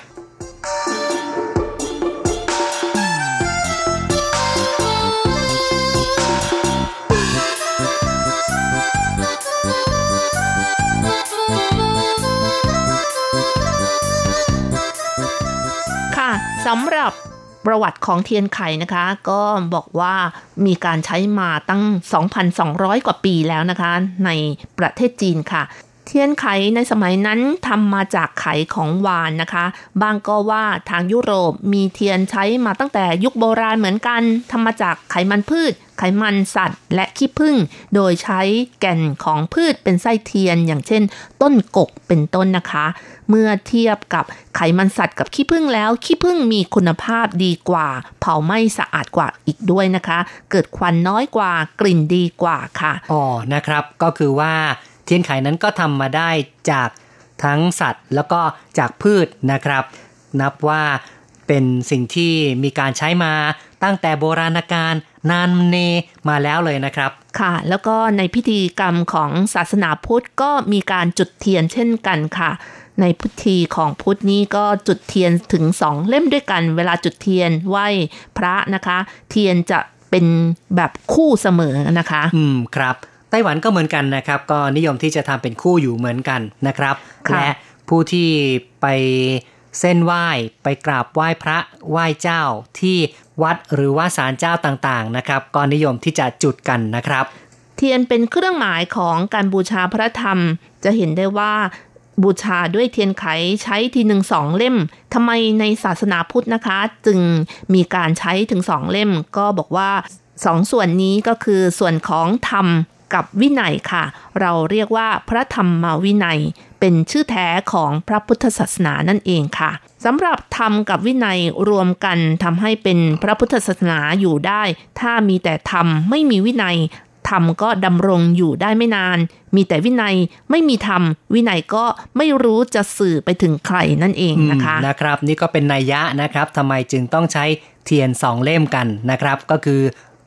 ประวัติของเทียนไขนะคะ ก็บอกว่ามีการใช้มาตั้ง 2,200 กว่าปีแล้วนะคะ ในประเทศจีนค่ะ เทียนไขในสมัยนั้นทำมาจากไขของวานนะคะ บางก็ว่าทางยุโรปมีเทียนใช้มาตั้งแต่ยุคโบราณเหมือนกันทำมาจากไขมันพืช ไขมันสัตว์ และขี้ผึ้งโดยใช้แก่นของพืชเป็นไส้เทียน อย่างเช่น ต้นกกเป็นต้นนะคะ เมื่อเทียบกับไขมันสัตว์กับขี้ผึ้งแล้วขี้ผึ้งมีคุณภาพดีกว่า เผาไหม้สะอาดกว่าอีกด้วยนะคะ เกิดควันน้อยกว่ากลิ่นดีกว่าค่ะอ๋อนะครับก็คือว่าเทียนไขนั้นก็ทำมาได้จากทั้งสัตว์แล้วก็จากพืชนะครับ นับว่าเป็นสิ่งที่มีการใช้มาตั้งแต่โบราณกาล นานเนมาแล้วเลยนะครับ ค่ะ แล้วก็ในพิธีกรรมของศาสนาพุทธก็มีการจุดเทียนเช่นกันค่ะ ในพิธีของพุทธนี้ก็จุดเทียนถึงสองเล่มด้วยกัน เวลาจุดเทียนไหว้พระนะคะ เทียนจะเป็นแบบคู่เสมอนะคะ อืมครับไต้หวันก็เหมือนกันนะครับ ก็นิยมที่จะทำเป็นคู่อยู่เหมือนกันนะครับค่ะและผู้ที่ไป เส้นไหว้ไปกราบไหว้พระไหว้เจ้าที่วัดหรือว่าศาลเจ้าต่างๆนะครับก็นิยมที่จะจุดกันนะครับ เทียนเป็นเครื่องหมายของการบูชาพระธรรม จะเห็นได้ว่าบูชาด้วยเทียนไขใช้ทีหนึ่งสองเล่มทำไมในศาสนาพุทธนะคะ จึงมีการใช้ถึงสองเล่ม ก็บอกว่าสองส่วนนี้ก็คือส่วนของธรรมกับวินัยค่ะ เราเรียกว่าพระธรรมมาวินัย เป็นชื่อแท้ของพระพุทธศาสนานั่นเองค่ะสำหรับธรรมกับวินัยรวมกันทำให้เป็นพระพุทธศาสนาอยู่ได้ ถ้ามีแต่ธรรมไม่มีวินัยธรรมก็ดำรงอยู่ได้ไม่นาน มีแต่วินัยไม่มีธรรม วินัยก็ไม่รู้จะสื่อไปถึงใครนั่นเองนะคะนะครับ นี่ก็เป็นนัยยะนะครับทำไมจึงต้องใช้เทียนสองเล่มกันนะครับ ก็คือ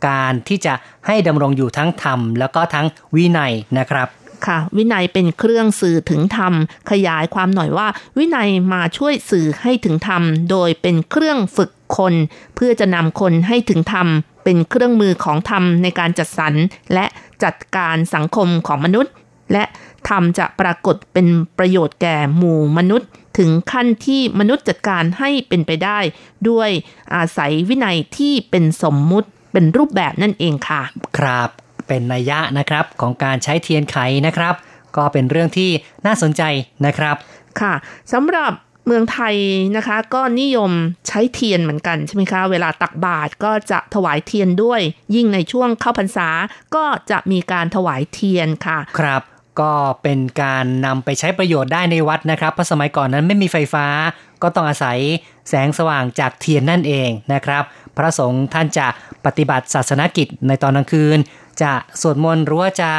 การที่จะให้ดำรงอยู่ทั้งธรรม แล้วก็ทั้งวินัยนะครับ ค่ะ วินัยเป็นเครื่องสื่อถึงธรรม ขยายความหน่อยว่า วินัยมาช่วยสื่อให้ถึงธรรม โดยเป็นเครื่องฝึกคน เพื่อจะนำคนให้ถึงธรรม เป็นเครื่องมือของธรรมในการจัดสรรและจัดการสังคมของมนุษย์ และธรรมจะปรากฏเป็นประโยชน์แก่หมู่มนุษย์ ถึงขั้นที่มนุษย์จัดการให้เป็นไปได้ ด้วยอาศัยวินัยที่เป็นสมมุติเป็นรูปแบบนั่นเองค่ะ ครับ เป็นนัยยะนะครับของการใช้เทียนไขนะครับ ก็เป็นเรื่องที่น่าสนใจนะครับค่ะสำหรับเมืองไทยนะคะ ก็นิยมใช้เทียนเหมือนกันใช่ไหมคะเวลาตักบาตรก็จะถวายเทียนด้วย ยิ่งในช่วงเข้าพรรษาก็จะมีการถวายเทียนค่ะ ครับ ก็เป็นการนำไปใช้ประโยชน์ได้ในวัดนะครับเพราะสมัยก่อนนั้นไม่มีไฟฟ้า ก็ต้องอาศัยแสงสว่างจากเทียนนั่นเองนะครับ พระสงฆ์ท่านจะปฏิบัติศาสนกิจในตอนกลางคืน จะสวดมนต์หรือว่าจะ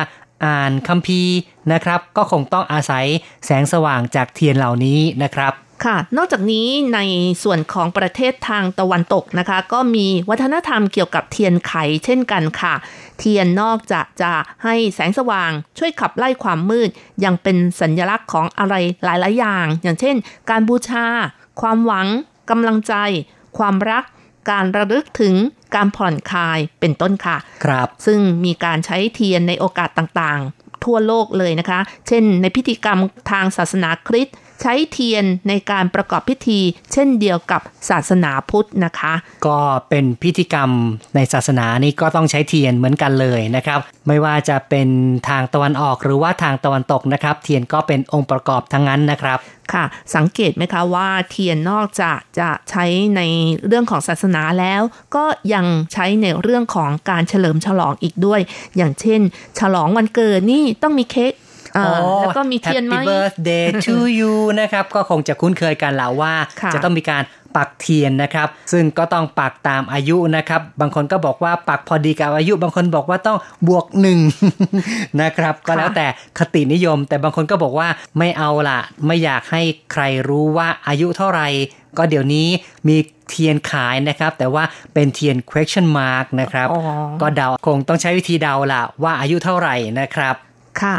อ่านคัมภีร์นะครับ ก็คงต้องอาศัยแสงสว่างจากเทียนเหล่านี้นะครับค่ะ นอกจากนี้ในส่วนของประเทศทางตะวันตกนะคะ ก็มีวัฒนธรรมเกี่ยวกับเทียนไขเช่นกันค่ะ เทียนนอกจากจะให้แสงสว่างช่วยขับไล่ความมืด ยังเป็นสัญลักษณ์ของอะไรหลาย ๆ อย่าง อย่างเช่น การบูชา ความหวังกำลังใจ ความรัก การระลึกถึงการผ่อนคลายเป็นต้นค่ะ ครับ ซึ่งมีการใช้เทียนในโอกาสต่างๆ ทั่วโลกเลยนะคะ เช่น ในพิธีกรรมทางศาสนาคริสต์ใช้เทียนในการประกอบพิธี เช่นเดียวกับศาสนาพุทธนะคะ ก็เป็นพิธีกรรมในศาสนานี่ก็ต้องใช้เทียนเหมือนกันเลยนะครับ ไม่ว่าจะเป็นทางตะวันออกหรือว่าทางตะวันตกนะครับ เทียนก็เป็นองค์ประกอบทั้งนั้นนะครับ ค่ะ สังเกตไหมคะว่าเทียนนอกจากจะใช้ในเรื่องของศาสนาแล้ว ก็ยังใช้ในเรื่องของการเฉลิมฉลองอีกด้วย อย่างเช่น ฉลองวันเกิดนี่ต้องมีเค้ก แล้วก็มีเทียนไหม Happy birthday to you นะครับ ก็คงจะคุ้นเคยกันแล้วว่าค่ะจะต้องมีการปักเทียนนะครับ ซึ่งก็ต้องปักตามอายุนะครับ บางคนก็บอกว่าปักพอดีกับอายุ บางคนบอกว่าต้องบวกหนึ่งนะครับ ก็แล้วแต่คตินิยม แต่บางคนก็บอกว่าไม่เอาล่ะไม่อยากให้ใครรู้ว่าอายุเท่าไหร่ก็เดี๋ยวนี้มีเทียนขายนะครับ แต่ว่าเป็นเทียน question mark นะครับอ๋อก็เดาคงต้องใช้วิธีเดาล่ะว่าอายุเท่าไหร่นะครับ ค่ะ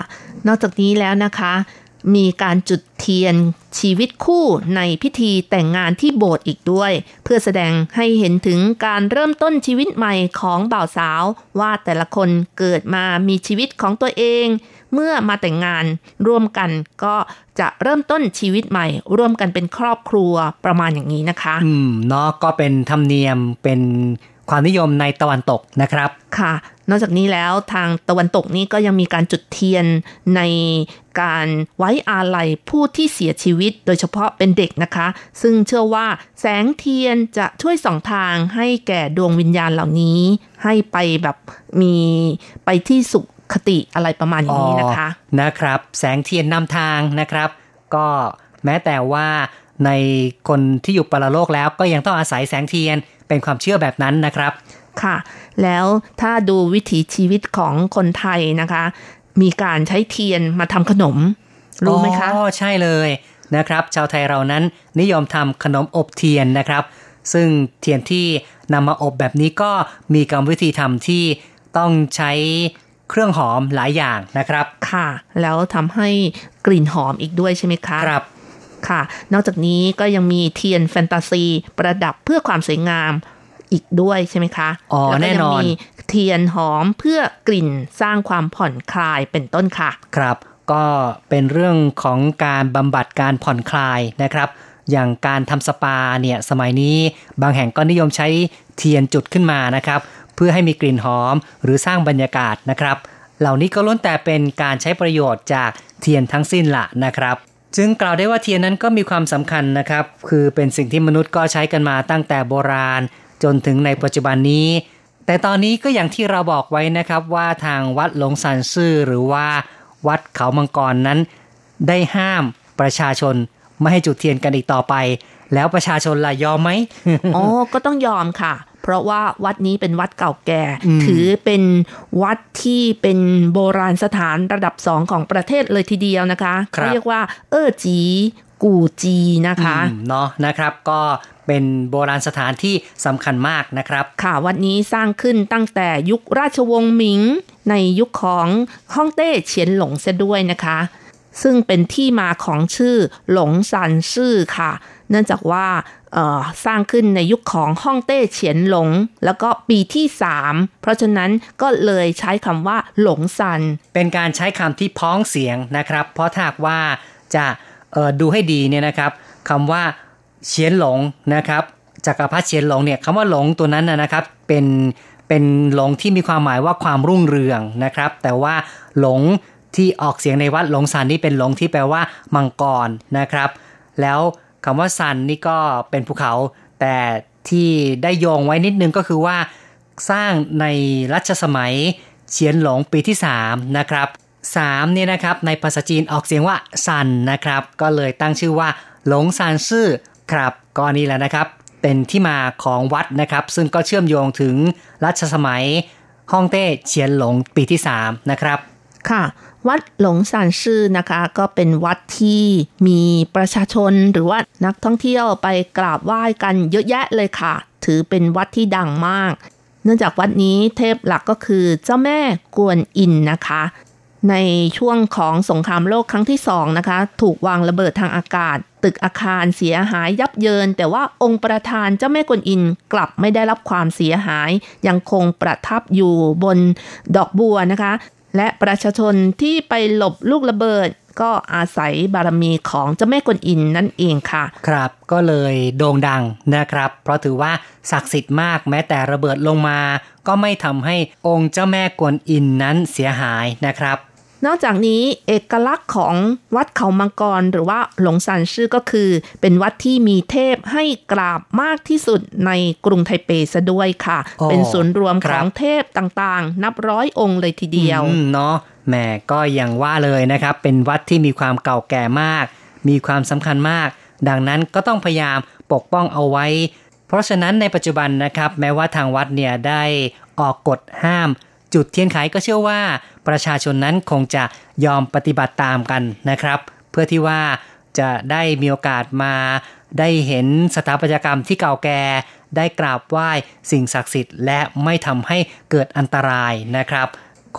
นอกจากนี้แล้วนะคะ มีการจุดเทียนชีวิตคู่ในพิธีแต่งงานที่โบสถ์อีกด้วย เพื่อแสดงให้เห็นถึงการเริ่มต้นชีวิตใหม่ของบ่าวสาว ว่าแต่ละคนเกิดมามีชีวิตของตัวเอง เมื่อมาแต่งงานร่วมกันก็จะเริ่มต้นชีวิตใหม่ ร่วมกันเป็นครอบครัวประมาณอย่างนี้นะคะ อืมเนาะก็เป็นธรรมเนียมเป็น ความนิยมในตะวันตกนะครับค่ะ นอกจากนี้แล้วทางตะวันตกนี้ก็ยังมีการจุดเทียนในการไว้อาลัยผู้ที่เสียชีวิตโดยเฉพาะเป็นเด็กนะคะ ซึ่งเชื่อว่าแสงเทียนจะช่วยส่องทางให้แก่ดวงวิญญาณเหล่านี้ ให้ไปแบบมีไปที่สุขติอะไรประมาณอย่างนี้นะคะอ๋อนะครับ แสงเทียนนำทางนะครับ ก็แม้แต่ว่าในคนที่อยู่ปรโลกแล้วก็ยังต้องอาศัยแสงเทียน เป็นความเชื่อแบบนั้นนะครับ ค่ะ แล้วถ้าดูวิถีชีวิตของคนไทยนะคะ มีการใช้เทียนมาทำขนม รู้ไหมคะอ๋อใช่เลยนะครับ ชาวไทยเรานั้นนิยมทำขนมอบเทียนนะครับ ซึ่งเทียนที่นำมาอบแบบนี้ก็มีกรรมวิธีทำที่ต้องใช้เครื่องหอมหลายอย่างนะครับ ค่ะ แล้วทำให้กลิ่นหอมอีกด้วยใช่ไหมคะ ครับ ค่ะ นอกจากนี้ก็ยังมีเทียนแฟนตาซี ประดับเพื่อความสวยงามอีกด้วยใช่ไหมคะอ๋อแล้วก็แน่นอนยังมีเทียนหอมเพื่อกลิ่นสร้างความผ่อนคลายเป็นต้นค่ะ ครับ ก็เป็นเรื่องของการบำบัดการผ่อนคลายนะครับ อย่างการทำสปาเนี่ยสมัยนี้บางแห่งก็นิยมใช้เทียนจุดขึ้นมานะครับ เพื่อให้มีกลิ่นหอมหรือสร้างบรรยากาศนะครับ เหล่านี้ก็ล้วนแต่เป็นการใช้ประโยชน์จากเทียนทั้งสิ้นละนะครับ จึงกล่าวได้ว่าเทียนนั้นก็มีความสำคัญนะครับ คือเป็นสิ่งที่มนุษย์ก็ใช้กันมาตั้งแต่โบราณ จนถึงในปัจจุบันนี้ แต่ตอนนี้ก็อย่างที่เราบอกไว้นะครับว่าทางวัดหลงซันซื่อหรือว่าวัดเขามังกรนั้น ได้ห้ามประชาชนไม่ให้จุดเทียนกันอีกต่อไป แล้วประชาชนล่ะยอมไหมอ๋อก็ต้องยอมค่ะ เพราะว่าวัดนี้เป็นวัดเก่าแก่อืมถือเป็นวัดที่เป็นโบราณสถานระดับสองของประเทศเลยทีเดียวนะคะครับเขาเรียกว่า เออจีกูจีนะคะอืมเนาะนะครับก็เป็นโบราณสถานที่สำคัญมากนะครับ ค่ะวัดนี้สร้างขึ้นตั้งแต่ยุคราชวงศ์หมิง ในยุคของฮ่องเต้เฉียนหลงเสียด้วยนะคะ ซึ่งเป็นที่มาของชื่อหลงซันซื่อค่ะ เนื่องจากว่าสร้างขึ้นในยุคของฮ่องเต้เฉียนหลง แล้วก็ปีที่ 3 เพราะฉะนั้นก็เลยใช้คำว่าหลงซัน เป็นการใช้คำที่พ้องเสียงนะครับ เพราะถ้าว่าจะดูให้ดีเนี่ยนะครับคำว่าเฉียนหลงนะครับจักรพรรดิเฉียนหลงเนี่ยคำว่าหลงตัวนั้นนะครับเป็นเป็นหลงที่มีความหมายว่าความรุ่งเรืองนะครับ แต่ว่าหลง ที่ออกเสียงในวัดหลงซันนี่เป็นหลงที่แปลว่ามังกรนะครับ แล้วคำว่าซันนี่ก็เป็นภูเขา แต่ที่ได้โยงไว้นิดนึงก็คือว่าสร้างในรัชสมัยเฉียนหลงปีที่ 3 นะครับ3เนี่ยนะครับในภาษาจีนออกเสียงว่าซันนะครับ ก็เลยตั้งชื่อว่า หลงซานซื่อครับก็นี่แหละนะครับ เป็นที่มาของวัดนะครับ ซึ่งก็เชื่อมโยงถึงรัชสมัยฮ่องเต้เฉียนหลงปีที่ 3 นะครับ ค่ะ วัดหลงซานซื่อนะคะ ก็เป็นวัดที่มีประชาชนหรือว่านักท่องเที่ยวไปกราบไหว้กันเยอะแยะเลยค่ะ ถือเป็นวัดที่ดังมาก เนื่องจากวัดนี้เทพหลักก็คือเจ้าแม่กวนอินนะคะ ในช่วงของสงครามโลกครั้งที่สองนะคะ ถูกวางระเบิดทางอากาศ ตึกอาคารเสียหายยับเยิน แต่ว่าองค์ประธานเจ้าแม่กวนอินกลับไม่ได้รับความเสียหาย ยังคงประทับอยู่บนดอกบัวนะคะ และประชาชนที่ไปหลบลูกระเบิด ก็อาศัยบารมีของเจ้าแม่กวนอินนั่นเองค่ะ ครับก็เลยโด่งดังนะครับ เพราะถือว่าศักดิ์สิทธิ์มากแม้แต่ระเบิดลงมา ก็ไม่ทำให้องค์เจ้าแม่กวนอินนั้นเสียหายนะครับ นอกจากนี้เอกลักษณ์ของวัดเขามังกรหรือว่าหลงซานชื่อก็คือ เป็นวัดที่มีเทพให้กราบมากที่สุดในกรุงไทเปซะด้วยค่ะอ๋อเป็นศูนย์รวมคขรัอบงเทพต่างๆ นับร้อยองค์เลยทีเดียวอืมเนาะแหมก็อย่างว่าเลยนะครับ เป็นวัดที่มีความเก่าแก่มาก มีความสำคัญมาก ดังนั้นก็ต้องพยายามปกป้องเอาไว้ เพราะฉะนั้นในปัจจุบันนะครับ แม้ว่าทางวัดเนี่ยได้ออกกฎห้าม จุดเทียนไขก็เชื่อว่า ประชาชนนั้นคงจะยอมปฏิบัติตามกันนะครับ เพื่อที่ว่าจะได้มีโอกาสมา ได้เห็นสถาปัตยกรรมที่เก่าแก่ได้กราบไหว้สิ่งศักดิ์สิทธิ์ และไม่ทำให้เกิดอันตรายนะครับ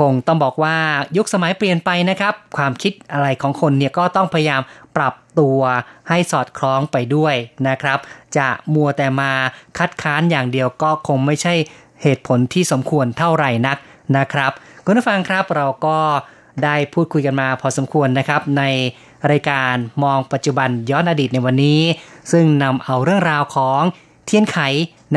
คงต้องบอกว่ายุคสมัยเปลี่ยนไปนะครับ ความคิดอะไรของคนเนี่ยก็ต้องพยายามปรับตัวให้สอดคล้องไปด้วยนะครับ จะมัวแต่มาคัดค้านอย่างเดียวก็คงไม่ใช่เหตุผลที่สมควรเท่าไหร่นัก นะครับคุณผู้ฟังครับเราก็ได้พูดคุยกันมาพอสมควรนะครับ ในรายการมองปัจจุบันย้อนอดีตในวันนี้ ซึ่งนำเอาเรื่องราวของเทียนไข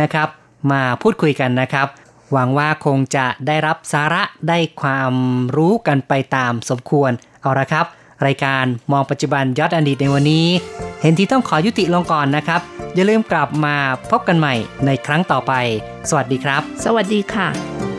นะครับ มาพูดคุยกันนะครับ หวังว่าคงจะได้รับสาระได้ความรู้กันไปตามสมควรเอาละครับ รายการมองปัจจุบันยอดอดีตในวันนี้ เห็นที่ต้องขอยุติลงก่อนนะครับ อย่าลืมกลับมาพบกันใหม่ในครั้งต่อไป สวัสดีครับ สวัสดีค่ะ